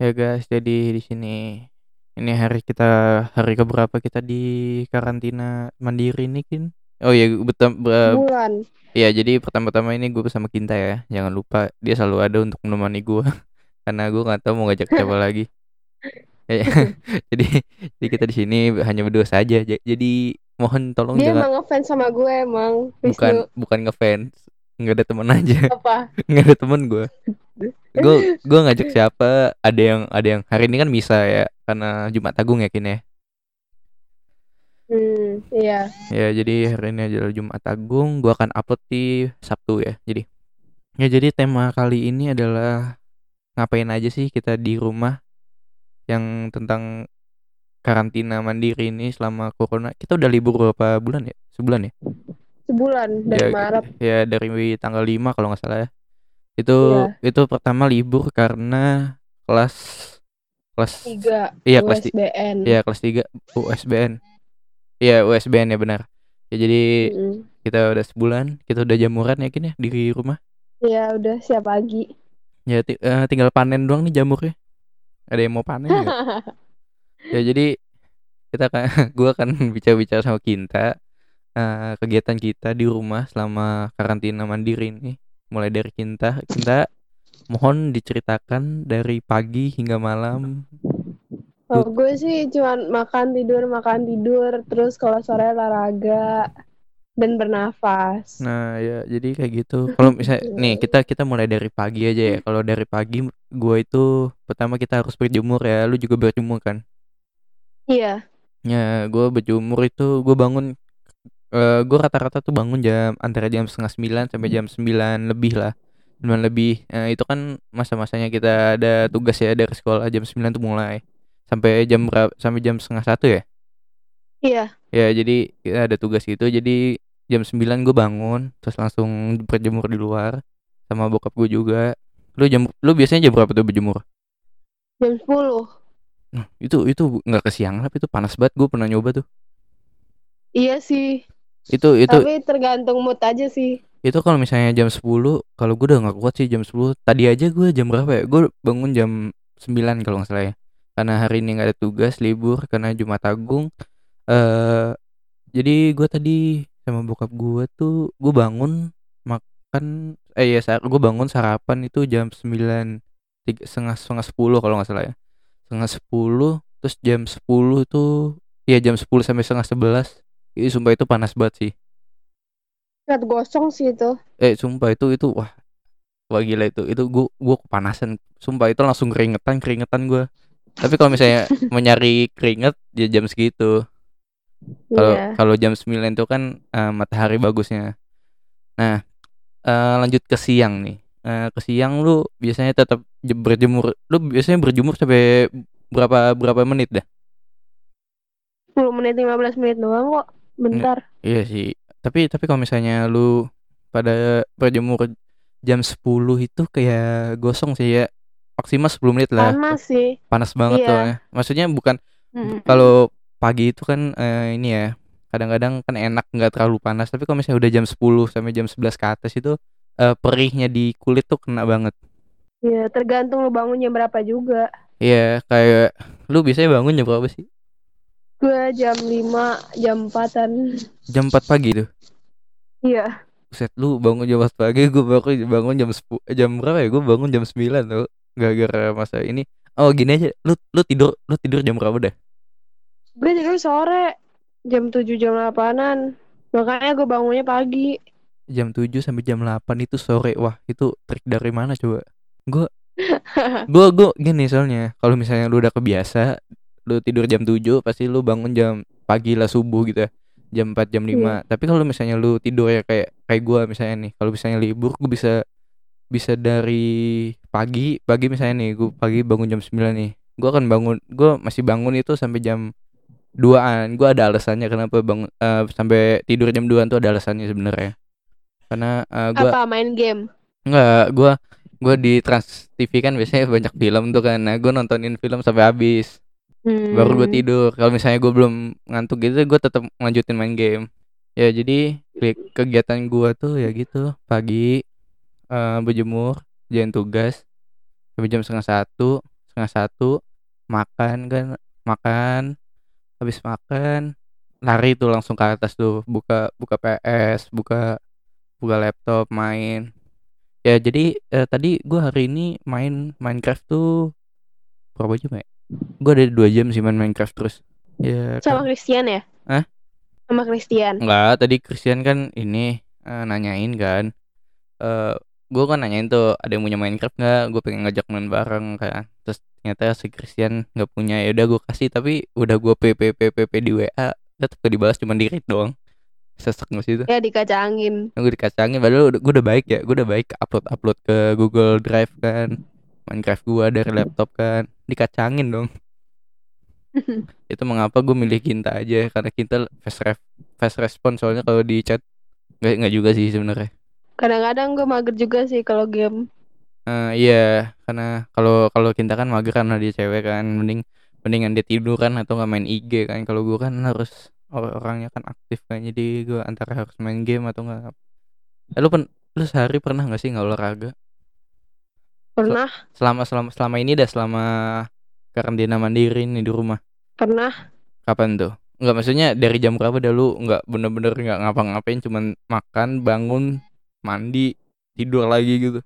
Ya guys, jadi di sini ini hari kita hari keberapa kita di karantina mandiri nih Kin? Oh ya betul Bulan. ya jadi pertama-tama ini gue bersama Kinta ya. Jangan lupa dia selalu ada untuk menemani gue karena gue nggak tahu mau ngajak siapa lagi. Ya, jadi jadi kita di sini hanya berdua saja. Ja- Jadi mohon tolong Dia jangan emang ngefans sama gue emang. bukan Wisnu. bukan ngefans, nggak ada teman aja. Apa? nggak ada temen gue gue gue ngajak siapa? Ada yang ada yang hari ini kan bisa ya karena Jumat Agung ya Kin ya? Hmm, iya. ya jadi hari ini adalah Jumat Agung gue akan upload di Sabtu ya jadi. Ya jadi tema kali ini adalah ngapain aja sih kita di rumah yang tentang karantina mandiri ini selama corona? Kita udah libur berapa bulan ya? Sebulan ya? Sebulan dari ya, Maret. ya dari tanggal 5 kalau nggak salah ya itu Iya. itu pertama libur karena kelas kelas Tiga. iya kelas ti- USBN. iya kelas 3 USBN iya USBN ya benar ya jadi Mm-mm. kita udah sebulan kita udah jamuran ya Kin ya di rumah Iya udah siap pagi. ya eh, tinggal panen doang nih jamurnya ada yang mau panen ya jadi kita kan gua akan bicara-bicara sama Kinta eh, kegiatan kita di rumah selama karantina mandiri ini mulai dari Kinta Kinta mohon diceritakan dari pagi hingga malam. Oh, gue sih cuman makan tidur makan tidur terus kalau sore olahraga dan bernafas. nah ya jadi kayak gitu. Kalau misalnya nih kita kita mulai dari pagi aja ya. Kalau dari pagi gua itu pertama kita harus berjemur ya. Lu juga berjemur kan? Iya. ya gua berjemur itu gua bangun eh gue rata-rata tuh bangun jam antara jam setengah sembilan sampai jam sembilan lebih lah sembilan lebih. Eh, itu kan masa-masanya kita ada tugas ya dari sekolah jam sembilan tuh mulai. Sampai jam berapa sampai jam setengah satu ya? Iya. ya jadi kita ada tugas gitu. Jadi jam 9 gue bangun terus langsung berjemur di luar sama bokap gue juga. Lu jam lu biasanya jam berapa tuh berjemur? Jam 10. Nah, itu itu nggak kesiangan tapi itu panas banget. Gue pernah nyoba tuh. Iya sih. Itu itu Tapi tergantung mood aja sih. itu kalau misalnya jam 10 kalau gue udah nggak kuat sih jam 10 tadi aja gue jam berapa ya? Gue bangun jam 9 kalau nggak salah ya. Karena hari ini nggak ada tugas libur karena Jumat Agung. Eh jadi gue tadi sama bokap gue tuh gue bangun makan eh ya saat gue bangun sarapan itu jam 9 tiga setengah setengah 10 kalau nggak salah ya. Setengah 10 terus jam 10 tuh ya jam 10 sampai setengah 11 ini sumpah itu panas banget sih. Kat gosong sih itu. eh sumpah itu itu wah. Wah gila itu. Itu gua gua kepanasan. Sumpah itu langsung keringetan keringetan gua. Tapi kalau misalnya mau nyari keringet ya jam segitu. Kalau Iya. kalau jam 9 itu kan eh, matahari bagusnya. Nah eh, lanjut ke siang nih. Eh, ke siang lu biasanya tetap je- berjemur. Lu biasanya berjemur sampai berapa berapa menit dah? 10 menit 15 menit doang kok. Bentar. iya sih tapi tapi kalau misalnya lu pada berjemur jam 10 itu kayak gosong sih ya maksimal 10 menit lah Panas sih. panas banget Iya. tuh ya. Maksudnya bukan Mm-mm. kalau pagi itu kan eh, ini ya kadang-kadang kan enak nggak terlalu panas tapi kalau misalnya udah jam 10 sampai jam 11 ke atas itu eh, perihnya di kulit tuh kena banget. Iya, tergantung lu bangun jam berapa juga. Iya kayak lu biasanya bangun jam berapa sih? Gue jam 5, jam 4-an. Jam 4 pagi tuh. Iya. Buset lu bangun jam 4 pagi gue baru bangun jam 10 jam berapa ya? Gue bangun jam 9 tuh gara-gara masa ini. Oh gini aja lu lu tidur lu tidur jam berapa dah? Gue tidur sore. Jam 7, jam 8-an. Makanya gue bangunnya pagi. Jam 7 sampai jam 8 itu sore. Wah, itu trik dari mana coba? Gue gue gue gini soalnya kalau misalnya lu udah kebiasa lu tidur jam 7 pasti lu bangun jam pagi lah subuh gitu ya jam 4 jam 5 Iya. tapi kalau misalnya lu tidur ya kayak kayak gua misalnya nih kalau misalnya libur gue bisa bisa dari pagi pagi misalnya nih gue pagi bangun jam 9 nih gue akan bangun gue masih bangun itu sampai jam 2an gue ada alasannya kenapa bangun eh, sampai tidur jam 2an tuh ada alasannya sebenarnya karena eh, gua Apa main game? Enggak, gua gua di Trans TV kan biasanya banyak film tuh kan. Nah, gua nontonin film sampai habis. Baru gua Hmm. tidur. Kalau misalnya gua belum ngantuk gitu, gua tetap lanjutin main game. Ya, jadi ke- kegiatan gua tuh ya gitu, pagi eh berjemur, jalan tugas sampai jam setengah satu, setengah satu makan kan makan habis makan lari tuh langsung ke atas tuh buka buka PS buka buka laptop main ya jadi eh, tadi gua hari ini main Minecraft tuh berapa jam ya gua ada dua jam sih main Minecraft terus ya Sama kan- Christian ya? Hah? Sama Christian. Enggak, tadi Christian kan ini eh, nanyain kan. Eh gue kan nanyain tuh ada yang punya Minecraft nggak? Gue pengen ngajak main bareng kan. Terus ternyata si Christian nggak punya. Ya udah gue kasih tapi udah gue PP PP di WA tetap gak dibalas cuma di read doang. Sesek nggak sih itu? Ya dikacangin. Gue dikacangin padahal gue udah baik ya. Gue udah baik upload upload ke Google Drive kan. Minecraft gue dari laptop kan. Dikacangin dong. itu mengapa gue milih Kinta aja karena Kinta fast ref fast response. Soalnya kalau di chat nggak nggak juga sih sebenarnya. Kadang-kadang gue mager juga sih kalau game. Eh, iya karena kalau kalau Kinta kan mager karena dia cewek kan. Mending mendingan dia tidur kan atau nggak main IG kan. Kalau gue kan harus or- orangnya kan aktif kan. Jadi gue antara harus main game atau nggak. Eh, lu pen lu sehari pernah nggak sih nggak olahraga Pernah, selama selama selama ini dah selama karantina mandiri nih di rumah pernah. Kapan tuh? Enggak maksudnya dari jam berapa dah lu nggak bener-bener nggak ngapa-ngapain cuman makan, bangun, mandi, tidur lagi gitu.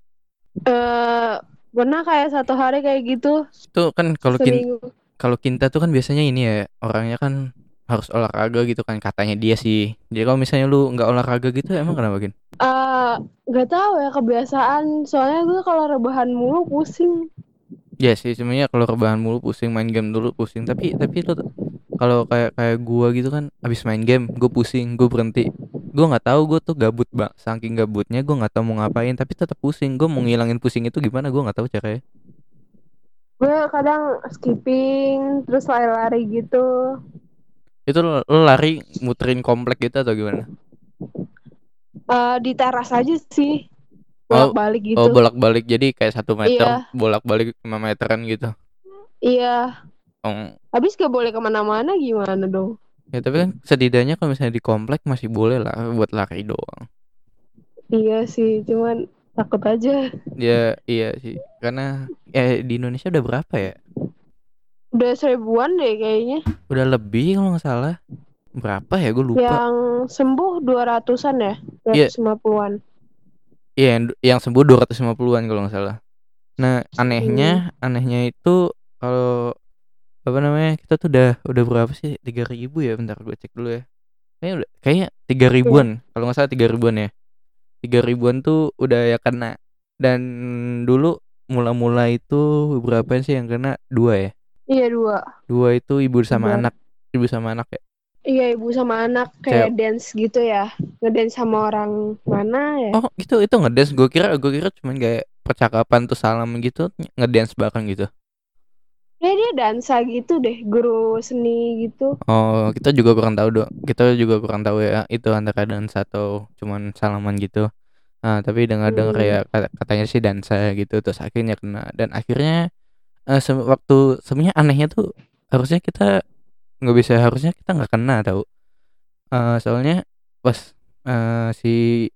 Eh pernah kayak satu hari kayak gitu Itu kan kalau kin kalau Kinta tuh kan biasanya ini ya orangnya kan harus olahraga gitu kan katanya dia sih. Jadi kalau misalnya lu nggak olahraga gitu emang kenapa Kin? Eh nggak tahu ya kebiasaan. Soalnya gue kalau rebahan mulu pusing. Ya sih sebenarnya kalau rebahan mulu pusing main game dulu pusing tapi tapi itu tuh- kalau kayak kayak gua gitu kan abis main game gue pusing gue berhenti gue nggak tahu gue tuh gabut bang saking gabutnya gue nggak tahu mau ngapain tapi tetap pusing gue mau ngilangin pusing itu gimana gue nggak tahu caranya Gue kadang skipping, terus lari-lari gitu. Itu lo, lo lari muterin komplek gitu atau gimana Eh di teras aja sih. Oh, Bolak-balik gitu. oh bolak balik jadi kayak satu meter Iya. bolak balik lima meteran gitu Iya. oh Habis gak boleh ke mana-mana gimana dong? ya tapi kan setidaknya kalau misalnya di komplek masih boleh lah buat lari doang Iya sih, cuman takut aja. ya iya sih karena eh di Indonesia udah berapa ya Udah seribuan deh kayaknya. udah lebih kalau nggak salah berapa ya gue lupa Yang sembuh 200-an ya? Iya. 250-an. Iya, yang, yang sembuh 250-an kalau nggak salah. Nah, anehnya, anehnya itu kalau apa namanya? Kita tuh udah udah berapa sih? 3000 ya? Bentar gue cek dulu ya. Kayaknya udah kayaknya 3 ribuan. Kalau nggak salah 3 ribuan ya. 3 ribuan tuh udah ya kena. Dan dulu mula-mula itu berapa sih yang kena? Dua ya. Iya dua. Dua itu ibu sama Dua. anak. Ibu sama anak ya. Iya ibu sama anak kayak dance gitu ya. Ngedance sama orang mana ya? Oh, gitu itu ngedance. Gue kira gue kira cuman kayak percakapan tuh salam gitu ngedance bareng gitu. Ya dia dansa gitu deh, guru seni gitu. Oh, kita juga kurang tahu dong. Kita juga kurang tahu ya itu antara dansa atau cuman salaman gitu. Nah, tapi dengar-dengar Hmm. ya kata- katanya sih dansa gitu terus akhirnya kena dan akhirnya eh, se- waktu sebenarnya anehnya tuh harusnya kita nggak bisa harusnya kita nggak kena tahu. Eh, soalnya pas eh, si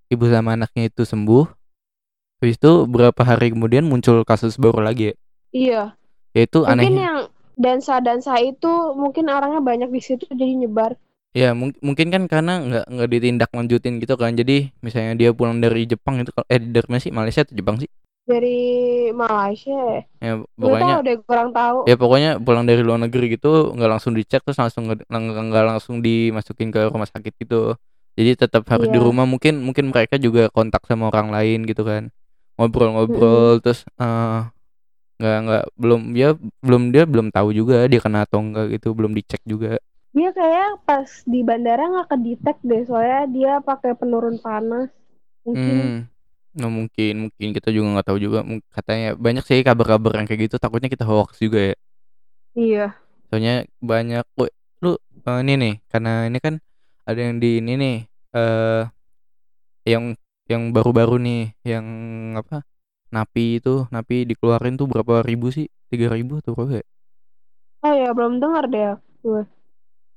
ibu sama anaknya itu sembuh habis itu berapa hari kemudian muncul kasus baru lagi ya. Iya. Yaitu Mungkin anehnya. yang dansa-dansa itu mungkin orangnya banyak di situ jadi nyebar. Ya mung- mungkin kan karena nggak nggak ditindak lanjutin gitu kan jadi misalnya dia pulang dari Jepang itu eh dari mana sih Malaysia atau Jepang sih Dari Malaysia ya. ya pokoknya deh, kurang tahu. ya pokoknya pulang dari luar negeri gitu nggak langsung dicek terus langsung nggak langsung dimasukin ke rumah sakit gitu jadi tetap harus di Iya. rumah mungkin mungkin mereka juga kontak sama orang lain gitu kan ngobrol-ngobrol terus eh, nggak nggak belum dia belum dia belum tahu juga dia kena atau enggak gitu belum dicek juga Dia kayak pas di bandara nggak kedetek deh, soalnya dia pakai penurun panas. Mungkin. Hmm, nah mungkin mungkin. Kita juga nggak tahu juga. Mung- katanya banyak sih kabar-kabar yang kayak gitu. Takutnya kita hoax juga ya. Iya. soalnya banyak Woi, lu eh, ini nih. Karena ini kan ada yang di ini nih eh yang yang baru-baru nih. Yang apa? Napi itu napi dikeluarin tuh berapa ribu sih? Tiga ribu atau berapa ya? Oh ya, belum dengar deh.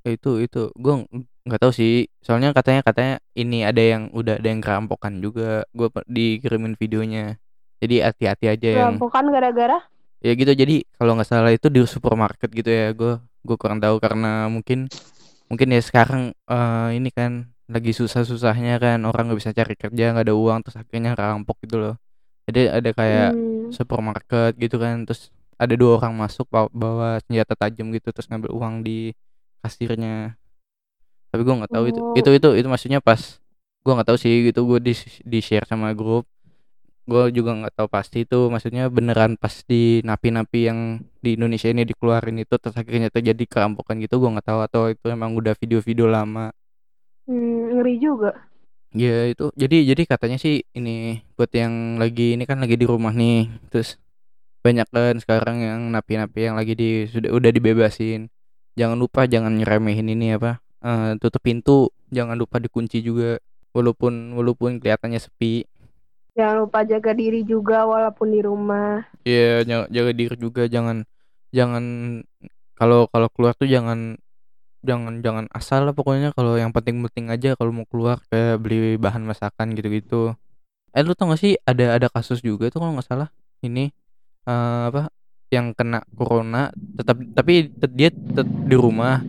Eh, itu itu. Gue nggak tahu sih soalnya katanya katanya ini ada yang udah ada yang kerampokan juga gue dikirimin videonya jadi hati-hati aja yang Perampokan gara-gara? ya gitu jadi kalau nggak salah itu di supermarket gitu ya gue gue kurang tahu karena mungkin mungkin ya sekarang eh, ini kan lagi susah-susahnya kan orang nggak bisa cari kerja nggak ada uang terus akhirnya rampok gitu loh jadi ada kayak Hmm. supermarket gitu kan terus ada dua orang masuk bawa, bawa senjata tajam gitu terus ngambil uang di kasirnya tapi gue nggak tahu itu Oh. itu itu itu maksudnya pas gue nggak tahu sih gitu gue di di share sama grup gue juga nggak tahu pasti itu maksudnya beneran pas di napi-napi yang di Indonesia ini dikeluarin itu terus akhirnya terjadi kerampokan gitu gue nggak tahu atau itu emang udah video-video lama Hmm, ngeri juga. ya itu jadi jadi katanya sih ini buat yang lagi ini kan lagi di rumah nih terus banyak kan sekarang yang napi-napi yang lagi di sudah udah dibebasin jangan lupa jangan nyeremehin ini apa eh, tutup pintu jangan lupa dikunci juga. Walaupun walaupun kelihatannya sepi. Jangan lupa jaga diri juga walaupun di rumah. Iya, jaga, jaga diri juga. Jangan jangan kalau kalau keluar tuh jangan jangan jangan asal lah pokoknya. Kalau yang penting-penting aja kalau mau keluar kayak beli bahan masakan gitu-gitu. Eh lu tau gak sih ada ada kasus juga tuh kalau nggak salah? Ini eh, apa yang kena corona tetap tapi dia tetap di rumah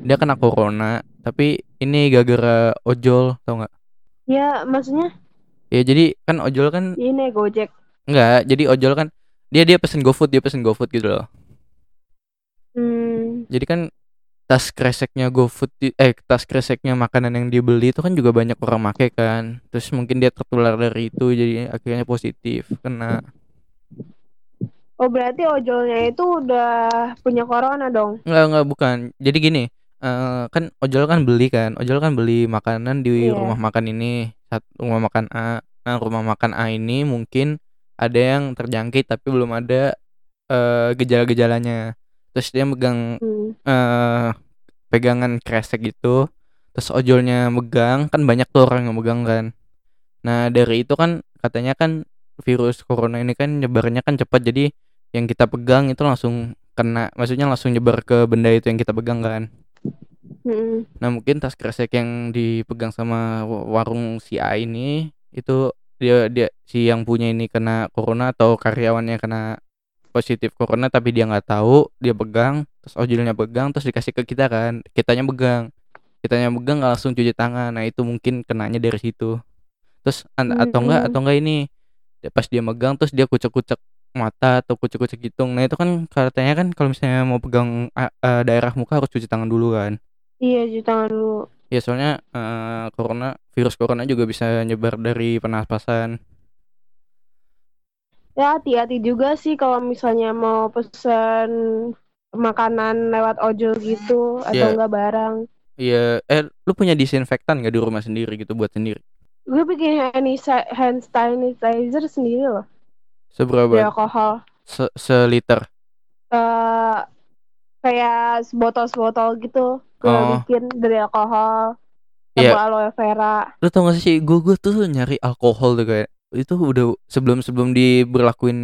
dia kena corona tapi ini gara-gara ojol tau nggak? Ya, maksudnya Ya jadi kan ojol kan ini Gojek. enggak jadi ojol kan dia dia pesen GoFood dia pesen GoFood gitu loh. Hmm. Jadi kan tas kreseknya GoFood eh tas kreseknya makanan yang dia beli itu kan juga banyak orang make kan. Terus mungkin dia tertular dari itu jadi akhirnya positif kena. Oh, berarti ojolnya itu udah punya corona dong. Enggak enggak bukan. Jadi gini, eh kan ojol kan beli kan. Ojol kan beli makanan di Iya. rumah makan ini, rumah makan A. Nah, rumah makan A ini mungkin ada yang terjangkit tapi belum ada eh gejala-gejalanya. Terus dia megang Hmm. eh pegangan kresek gitu terus ojolnya megang kan banyak tuh orang yang megang kan nah dari itu kan katanya kan virus corona ini kan nyebarnya kan cepat jadi yang kita pegang itu langsung kena maksudnya langsung nyebar ke benda itu yang kita pegang kan Hmm. nah mungkin tas kresek yang dipegang sama wa- warung si A ini itu dia dia si yang punya ini kena corona atau karyawannya kena positif corona tapi dia nggak tahu dia pegang terus ojolnya pegang terus dikasih ke kita kan. Kitanya pegang kitanya pegang nggak langsung cuci tangan. Nah itu mungkin kenanya dari situ. Terus an- atau enggak atau enggak ini dia- pas dia megang terus dia kucek-kucek mata atau kucek-kucek hidung. Nah itu kan katanya kan kalau misalnya mau pegang a- eh, daerah muka harus cuci tangan dulu kan Iya, cuci tangan dulu. ya soalnya eh, corona virus corona juga bisa nyebar dari pernapasan Ya, hati-hati juga sih kalau misalnya mau pesen makanan lewat ojol gitu atau Iya. enggak barang. Iya, eh lu punya disinfektan nggak di rumah sendiri gitu buat sendiri? Gue bikin hand, sa- hand sanitizer sendiri loh, Seberapa? alkohol. Se seliter. eh kayak sebotol-sebotol gitu. Gue Oh. bikin dari alkohol sama Iya. aloe vera. Lu tau gak sih, gue gue tuh nyari alkohol tuh kayak itu udah sebelum sebelum diberlakuin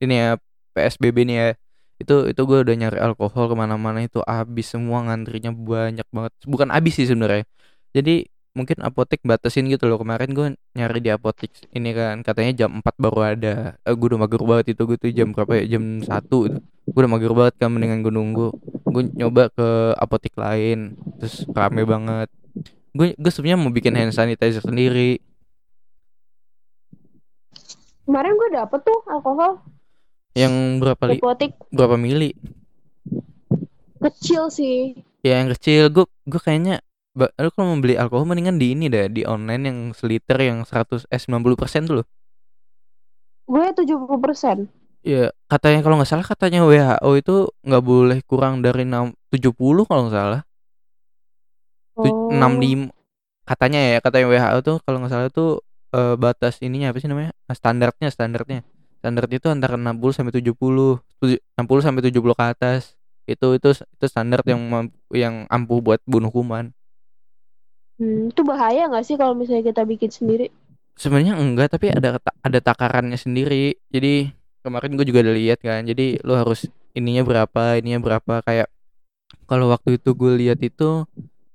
ini ya PSBB nih ya itu itu gue udah nyari alkohol ke mana-mana itu habis semua ngantrinya banyak banget bukan habis sih sebenarnya jadi mungkin apotek batasin gitu loh kemarin gue nyari di apotek ini kan katanya jam 4 baru ada eh, gue udah mager banget itu gue tuh jam berapa ya jam satu gue udah mager banget kan mendingan gue nunggu gue nyoba ke apotek lain terus rame banget. Gue gue sebenarnya mau bikin hand sanitizer sendiri. Kemarin gue dapet tuh alkohol. Yang berapa li apotek. berapa mili? Kecil sih. ya yang kecil. Gue gue kayaknya lu kalau mau beli alkohol mendingan di ini deh di online yang seliter yang 100 eh 90 persen tuh loh. Gue 70%. Ya katanya kalau nggak salah katanya WHO itu nggak boleh kurang dari 6, 70 kalau nggak salah. Tu- Oh. 65 katanya ya katanya WHO tuh kalau nggak salah tuh eh, batas ininya apa sih namanya? Ah, standarnya standarnya. Standar itu antara 60 sampai 70 Tuj- 60 sampai 70 ke atas. Itu itu itu standar yang mamp- yang ampuh buat bunuh kuman. Hmm, itu bahaya nggak sih kalau misalnya kita bikin sendiri? sebenarnya enggak tapi ada ta- ada takarannya sendiri. Jadi kemarin gue juga udah lihat kan jadi lo harus ininya berapa ininya berapa kayak kalau waktu itu gue lihat itu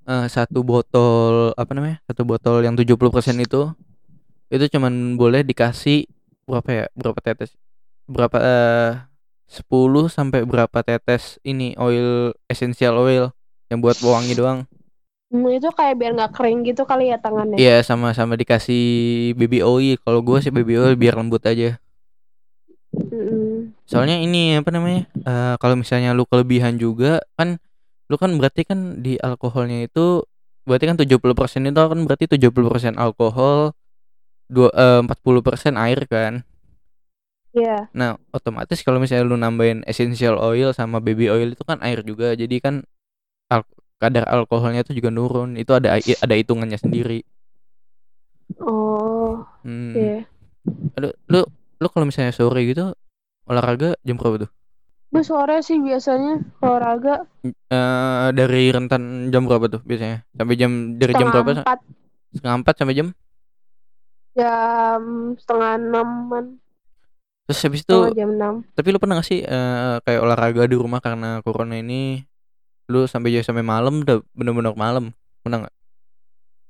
eh, satu botol apa namanya satu botol yang 70% itu itu cuman boleh dikasih berapa ya berapa tetes berapa eh 10 sampai berapa tetes ini oil essential oil yang buat wangi doang. Hmm, itu kayak biar nggak kering gitu kali ya tangannya. Iya, sama-sama dikasih baby oil. Kalau gue sih baby oil biar lembut aja. Mm-mm. Soalnya ini apa namanya? eh, kalau misalnya lu kelebihan juga kan lu kan berarti kan di alkoholnya itu berarti kan 70% itu kan berarti 70% alkohol dua eh, 40% air kan. Iya. Nah, otomatis kalau misalnya lu nambahin essential oil sama baby oil itu kan air juga. Jadi kan al- kadar alkoholnya itu juga nurun. Itu ada ada hitungannya sendiri. Oh, Hmm. iya. Aduh, lu lu kalau misalnya sore gitu olahraga jam berapa tuh? Gue sore sih biasanya olahraga Eh dari rentan jam berapa tuh biasanya? Sampai jam dari jam setengah berapa? empat, Setengah empat sampai jam? jam setengah enaman, Terus habis itu, jam enam. tapi lu pernah gak sih eh, kayak olahraga di rumah karena corona ini lu sampai jam sampai malam udah bener-bener malam pernah nggak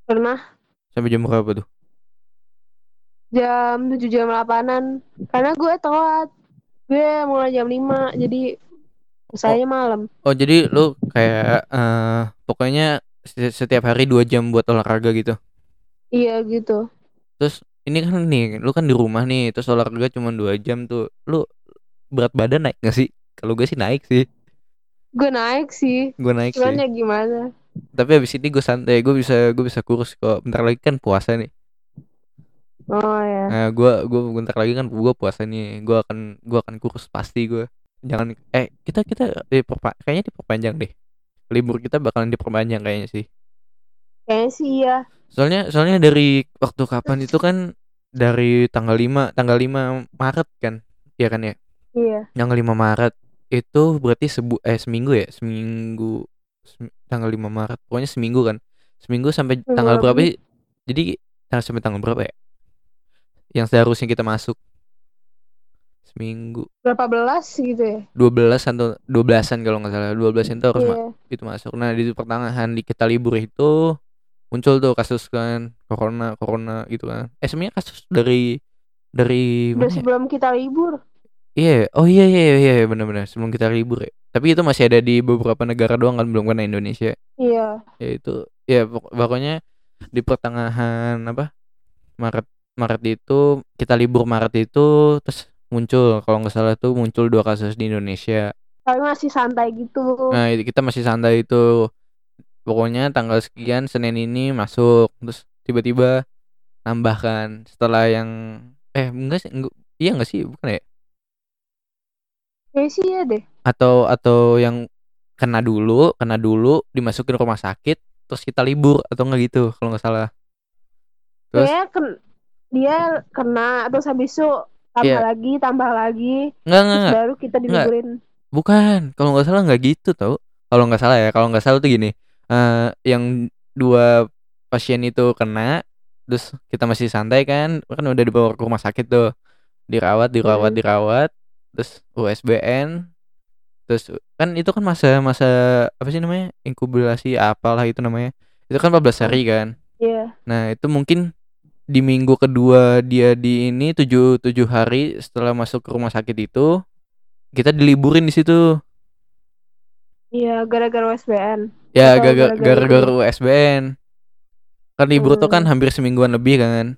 Pernah sampai jam berapa tuh jam tujuh jam delapanan. Karena gue telat. Gue mulai jam lima, jadi usahanya malam. oh jadi lu kayak eh pokoknya seti- setiap hari dua jam buat olahraga gitu Iya gitu. terus ini kan nih lu kan di rumah nih terus olahraga cuma dua jam tuh lu berat badan naik gak sih kalau gue sih naik sih Gue naik sih. gue naik Cuman sih ya gimana? tapi abis ini gue santai gue bisa gue bisa kurus kok bentar lagi kan puasa nih Oh ya. nah gue gue bentar lagi kan gue puasa nih gue akan gue akan kurus pasti gue jangan eh kita kita diperpa- kayaknya diperpanjang deh. Libur kita bakalan diperpanjang kayaknya sih. Kayaknya sih ya. soalnya soalnya dari waktu kapan itu kan dari tanggal 5 tanggal 5 Maret kan Iya kan ya? Iya. tanggal 5 Maret itu berarti sebu eh seminggu ya? Seminggu sem- tanggal 5 Maret. Pokoknya seminggu kan? Seminggu sampai tanggal berapa sih? jadi tanggal sampai tanggal berapa ya yang seharusnya kita masuk seminggu Berapa belas gitu ya? 12 atau 12-an kalau nggak salah 12 itu harus ma- Iya. itu masuk nah di pertengahan di kita libur itu muncul tuh kasus kan corona corona gitu kan eh sebenarnya kasus dari dari Udah mana ya? sebelum kita libur. Iya, oh iya iya iya iya, benar-benar sebelum kita libur ya. Tapi itu masih ada di beberapa negara doang kan belum kena Indonesia. Iya. Ya itu ya pok- pokoknya di pertengahan apa Maret Maret itu kita libur Maret itu terus muncul kalau nggak salah tuh muncul dua kasus di Indonesia. Tapi masih santai gitu. Nah kita masih santai itu. Pokoknya tanggal sekian Senin ini masuk terus tiba-tiba nambahkan setelah yang eh enggak sih enggak, iya enggak sih bukan ya Kayaknya sih ya deh. atau atau yang kena dulu kena dulu dimasukin rumah sakit terus kita libur atau enggak gitu kalau nggak salah terus Kayaknya dia kena terus habis itu tambah Iya. lagi, tambah lagi, enggak enggak, terus enggak. baru kita diliburin. bukan kalau nggak salah nggak gitu tau kalau nggak salah ya kalau nggak salah tuh gini eh yang dua pasien itu kena terus kita masih santai kan kan udah dibawa ke rumah sakit tuh dirawat dirawat Hmm. dirawat terus USBN terus kan itu kan masa masa apa sih namanya inkubasi apalah itu namanya itu kan 14 hari kan Iya. Nah itu mungkin di minggu kedua dia di ini tujuh tujuh hari setelah masuk ke rumah sakit itu kita diliburin di situ. Iya, gara-gara USBN. Ya gara-gara USBN. Kan libur tuh kan Hmm. hampir semingguan lebih kan.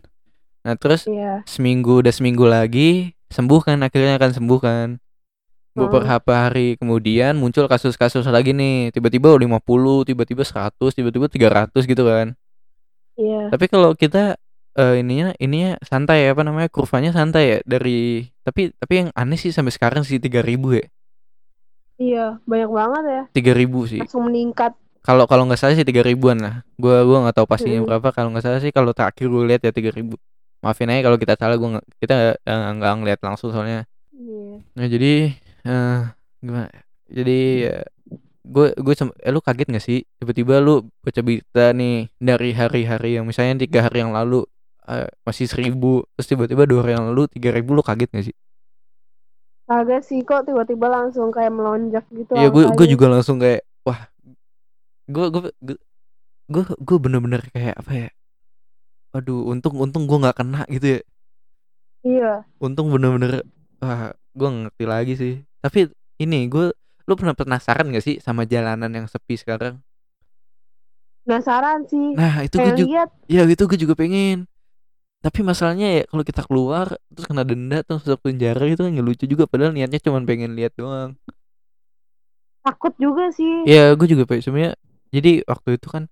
Nah terus Iya. seminggu udah seminggu lagi sembuh kan akhirnya kan sembuh kan. Hmm. Beberapa hari kemudian muncul kasus-kasus lagi nih. Tiba-tiba 50, tiba-tiba 100, tiba-tiba 300 gitu kan. Iya. Tapi kalau kita eh, ininya ininya santai ya apa namanya kurvanya santai ya dari tapi tapi yang aneh sih sampai sekarang sih 3000 ya. Iya, banyak banget ya. 3000 sih. Langsung meningkat. Kalau kalau nggak salah sih 3000-an lah. Gua gua nggak tahu pastinya Mm-mm. berapa kalau nggak salah sih kalau terakhir gue lihat ya 3000. Maafin aja kalau kita salah gua nggak kita eh, nggak ngeliat langsung soalnya. Iya. Nah, jadi eh gimana? Jadi ya gue gue sem- eh, lu kaget gak sih tiba-tiba lu baca berita nih dari hari-hari yang misalnya tiga hari yang lalu eh, masih seribu terus tiba-tiba dua hari yang lalu tiga ribu lu kaget gak sih? Kagak sih kok tiba-tiba langsung kayak melonjak gitu Iya gue gue juga langsung kayak wah gue gue gue gue bener-bener kayak apa ya? Aduh untung untung gue nggak kena gitu ya. Iya. Untung bener-bener wah gue ngerti lagi sih tapi ini gue lu pernah penasaran gak sih sama jalanan yang sepi sekarang Penasaran sih. nah itu gue juga ya itu gue juga pengen tapi masalahnya ya kalau kita keluar terus kena denda terus masuk penjara itu kan nggak lucu juga. Padahal niatnya cuma pengen lihat doang. Takut juga sih. ya gue juga pengen sebenarnya jadi waktu itu kan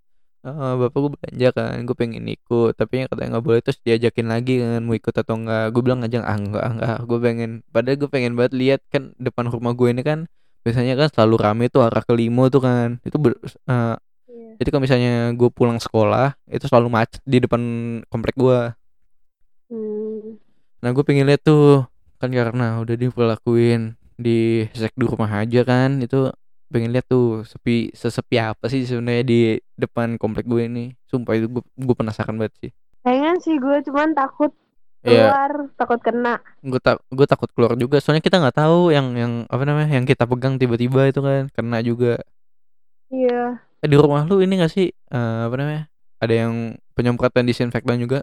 eh, bapak gue belanja kan gue pengen ikut tapi yang katanya nggak boleh terus diajakin lagi kan mau ikut atau enggak gue bilang aja ah enggak ah, enggak gue pengen padahal gue pengen banget lihat kan depan rumah gue ini kan biasanya kan selalu rame tuh arah ke limo tuh kan. Itu ber- eh, Iya. jadi kalau misalnya gue pulang sekolah itu selalu macet di depan komplek gue Hmm. Nah gue pengen lihat tuh kan karena udah diperlakuin di sek di rumah aja kan itu pengen lihat tuh sepi sesepi apa sih sebenarnya di depan komplek gue ini sumpah itu gue gue penasaran banget sih Pengen sih gue cuman takut ya keluar, takut kena. gue tak gue takut keluar juga soalnya kita nggak tahu yang yang apa namanya yang kita pegang tiba-tiba itu kan kena juga Iya. eh, di rumah lu ini gak sih eh, apa namanya ada yang penyemprotan disinfektan juga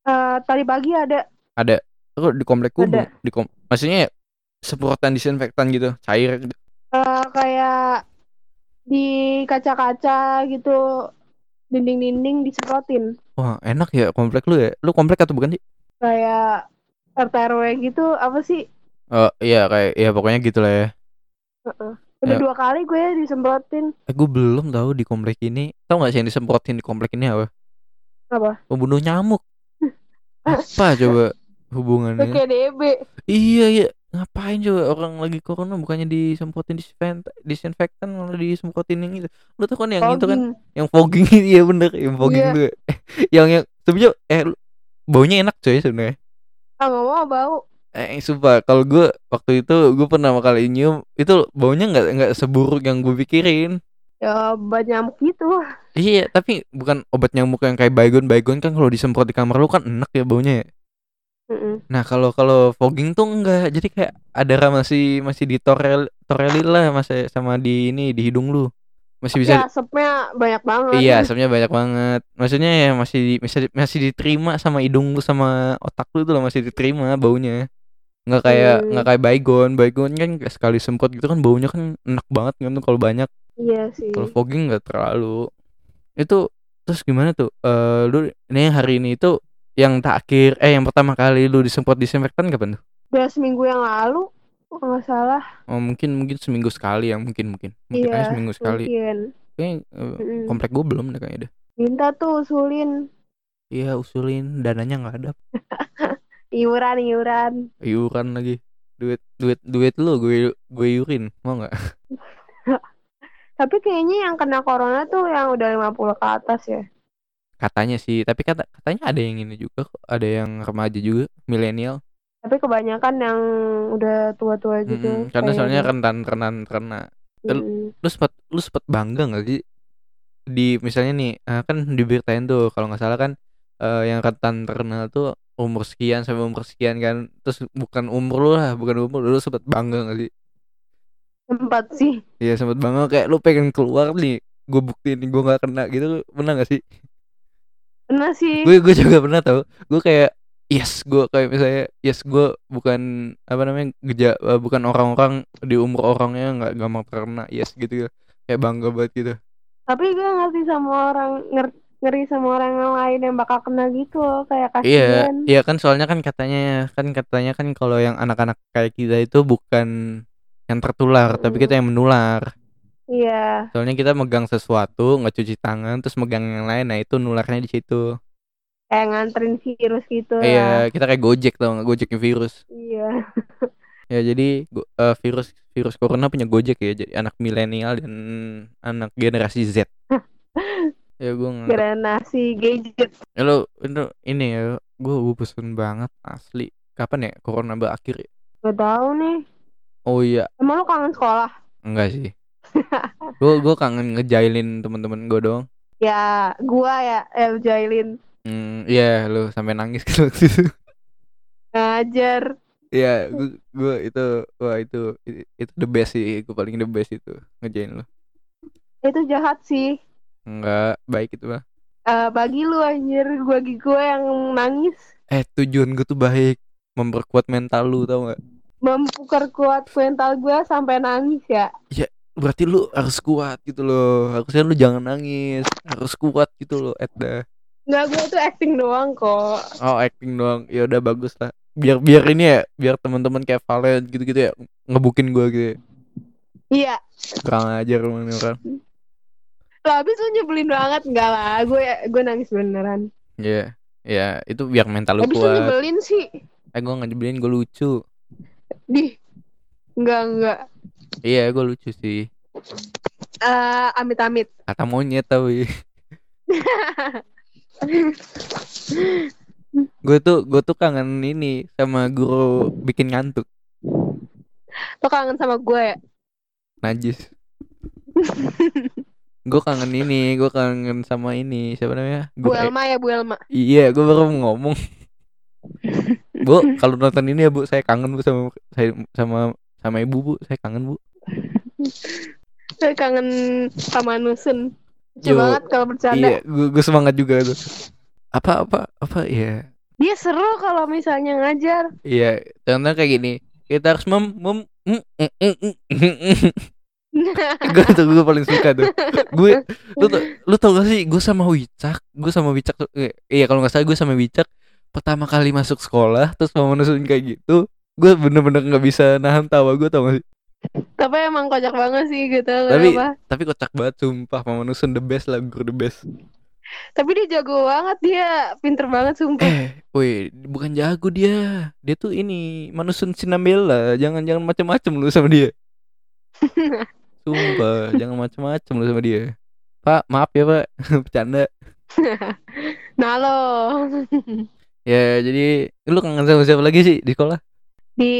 Eh, tadi pagi ada ada kok di komplek gue Ada. di kom maksudnya ya semprotan disinfektan gitu cair gitu eh, kayak di kaca-kaca gitu dinding-dinding disemprotin Wah enak ya komplek lu ya Lu komplek atau bukan sih? kayak RT RW gitu apa sih Oh iya kayak ya pokoknya gitu lah ya Heeh. udah Ya. dua kali gue disemprotin Eh gue belum tahu di komplek ini Tahu gak sih yang disemprotin di komplek ini apa? Apa? Pembunuh nyamuk Apa coba hubungannya? kayak DB Iya iya. Ngapain coba orang lagi corona? Bukannya disemprotin disinfektan, disinfektan malah disemprotin yang itu. Lu tau kan yang itu kan? Fogging. Yang fogging iya bener. Yang fogging Iya. tuh Yang yang sebenernya eh baunya enak coy sebenarnya. Ah nggak mau bau. Eh, sumpah, kalau gue waktu itu gue pernah kali nyium itu baunya nggak nggak seburuk yang gue pikirin. ya obat nyamuk gitu Iya, tapi bukan obat nyamuk yang kayak baygon baygon kan kalau disemprot di kamar lu kan enak ya baunya. ya. Mm-mm. Nah kalau kalau fogging tuh enggak, jadi kayak ada masih masih ditorel torelin lah masih sama di ini di hidung lu masih bisa. ya asapnya banyak banget Iya, asapnya banyak banget. Maksudnya ya masih di- masih masih diterima sama hidung lu sama otak lu tuh loh masih diterima baunya. Nggak kayak Hmm. nggak kayak baygon. Baygon kan sekali semprot gitu kan baunya kan enak banget kan tuh kalau banyak. iya sih Kalau fogging nggak terlalu. Itu terus gimana tuh? Eh lu ini hari ini itu yang terakhir eh yang pertama kali lu disemprot disinfektan kapan tuh? udah seminggu yang lalu kalau nggak salah Oh mungkin mungkin seminggu sekali ya mungkin mungkin mungkin iya aja seminggu sekali. mungkin Kayaknya eh, Mm-mm. komplek gue belum deh kayaknya deh. minta tuh usulin Iya usulin dananya nggak ada. iuran iuran iuran lagi duit duit duit lu gue gue iurin mau nggak tapi kayaknya yang kena corona tuh yang udah 50 ke atas ya. Katanya sih tapi kata katanya ada yang ini juga kok ada yang remaja juga milenial. Tapi kebanyakan yang udah tua-tua gitu Mm-mm, karena soalnya kayaknya. rentan rentan karena Mm-mm. lu sempet lu sempet bangga nggak sih? Di misalnya nih eh, kan diberitain tuh kalau nggak salah kan eh, yang rentan terkenal tuh umur sekian sampai umur sekian kan. Terus bukan umur lu lah bukan umur lu sempet bangga nggak sih sempat sih. Iya sempet bangga kayak lu pengen keluar nih gue buktiin gue nggak kena gitu pernah gak sih? Pernah sih. Gue gue juga pernah tau. Gue kayak yes gue kayak misalnya yes gue bukan apa namanya geja eh, bukan orang-orang di umur orangnya nggak gampang terkena yes gitu ya. Kayak bangga banget gitu. Tapi gue ngerti sama orang nger- ngeri sama orang yang lain yang bakal kena gitu loh kayak iya kasihan. iya kan soalnya kan katanya kan katanya kan kalau yang anak-anak kayak kita itu bukan yang tertular tapi kita yang menular iya soalnya kita megang sesuatu nggak cuci tangan terus megang yang lain nah itu nularnya di situ kayak nganterin virus gitu iya ya kita kayak gojek tau nggak virus iya Ya jadi eh, virus virus corona punya Gojek ya jadi anak milenial dan anak generasi Z. ya gue nggak. nasi gadget Ya lo itu ini ya gue gue pesen banget asli. Kapan ya corona berakhir? ya? gak tahu nih Oh iya emang lu kangen sekolah enggak sih. gue gue kangen ngejailin teman-teman gue dong. ya gua ya El Jailin Hmm, iya lo sampai nangis kan waktu itu. ngajar Iya, gue gue itu wah itu itu the best sih, gue paling the best itu ngejailin lo. itu jahat sih Enggak baik itu mah. Eh bagi lu anjir bagi gue yang nangis Eh tujuan gue tuh baik memperkuat mental lu tau gak memperkuat mental gue sampai nangis ya. Berarti lu harus kuat gitu loh. Harusnya lu jangan nangis. Harus kuat gitu loh Edda. Nggak gue tuh acting doang kok. Oh acting doang. Ya udah bagus lah. Biar biar ini ya biar teman-teman kayak Valen gitu-gitu ya ngebukin gue gitu ya. iya. Kurang ajar nih orang. Lah abis lu nyebelin banget enggak lah. Gue gue nangis beneran. Ya ya itu biar mental lu abis lu kuat. nyebelin sih. Eh gue nggak nyebelin gue lucu di enggak enggak iya gue lucu sih. Eh amit-amit. Kata monyet tapi gue tuh gue tuh kangen ini sama guru bikin ngantuk. Lo kangen sama gue ya? Najis. Gue kangen ini gue kangen sama ini siapa namanya? Bu Guru E- Elma ya Bu Elma? Iya gue baru ngomong bu kalau nonton ini ya bu saya kangen bu sama saya sama sama ibu bu. Saya kangen bu. Gue kangen sama Nusun. Lucu banget kalau bercanda. iya gue semangat juga tuh apa apa apa ya Dia seru kalau misalnya ngajar. Iya contohnya kayak gini. Kita harus mem mem mm, mm, mm, gue tuh gue paling suka tuh. Gue lu tau, lu tau gak sih gue sama Wicak gue sama Wicak tuh eh, iya kalau nggak salah gue sama Wicak pertama kali masuk sekolah terus mau nusun kayak gitu gue bener-bener nggak bisa nahan tawa gue tau gak sih? Tapi emang kocak banget sih gitu Tapi- kenapa tapi kocak banget sumpah Mama Nusun the best lah guru the best. Tapi dia jago banget Dia pinter banget sumpah. Eh woi bukan jago dia. Dia tuh ini Manusun Sinambela jangan jangan macam-macam lu sama dia. Sumpah jangan macam-macam lu sama dia. Pak maaf ya pak. Bercanda. Nah lo ya jadi lu kangen sama siapa lagi sih di sekolah? Di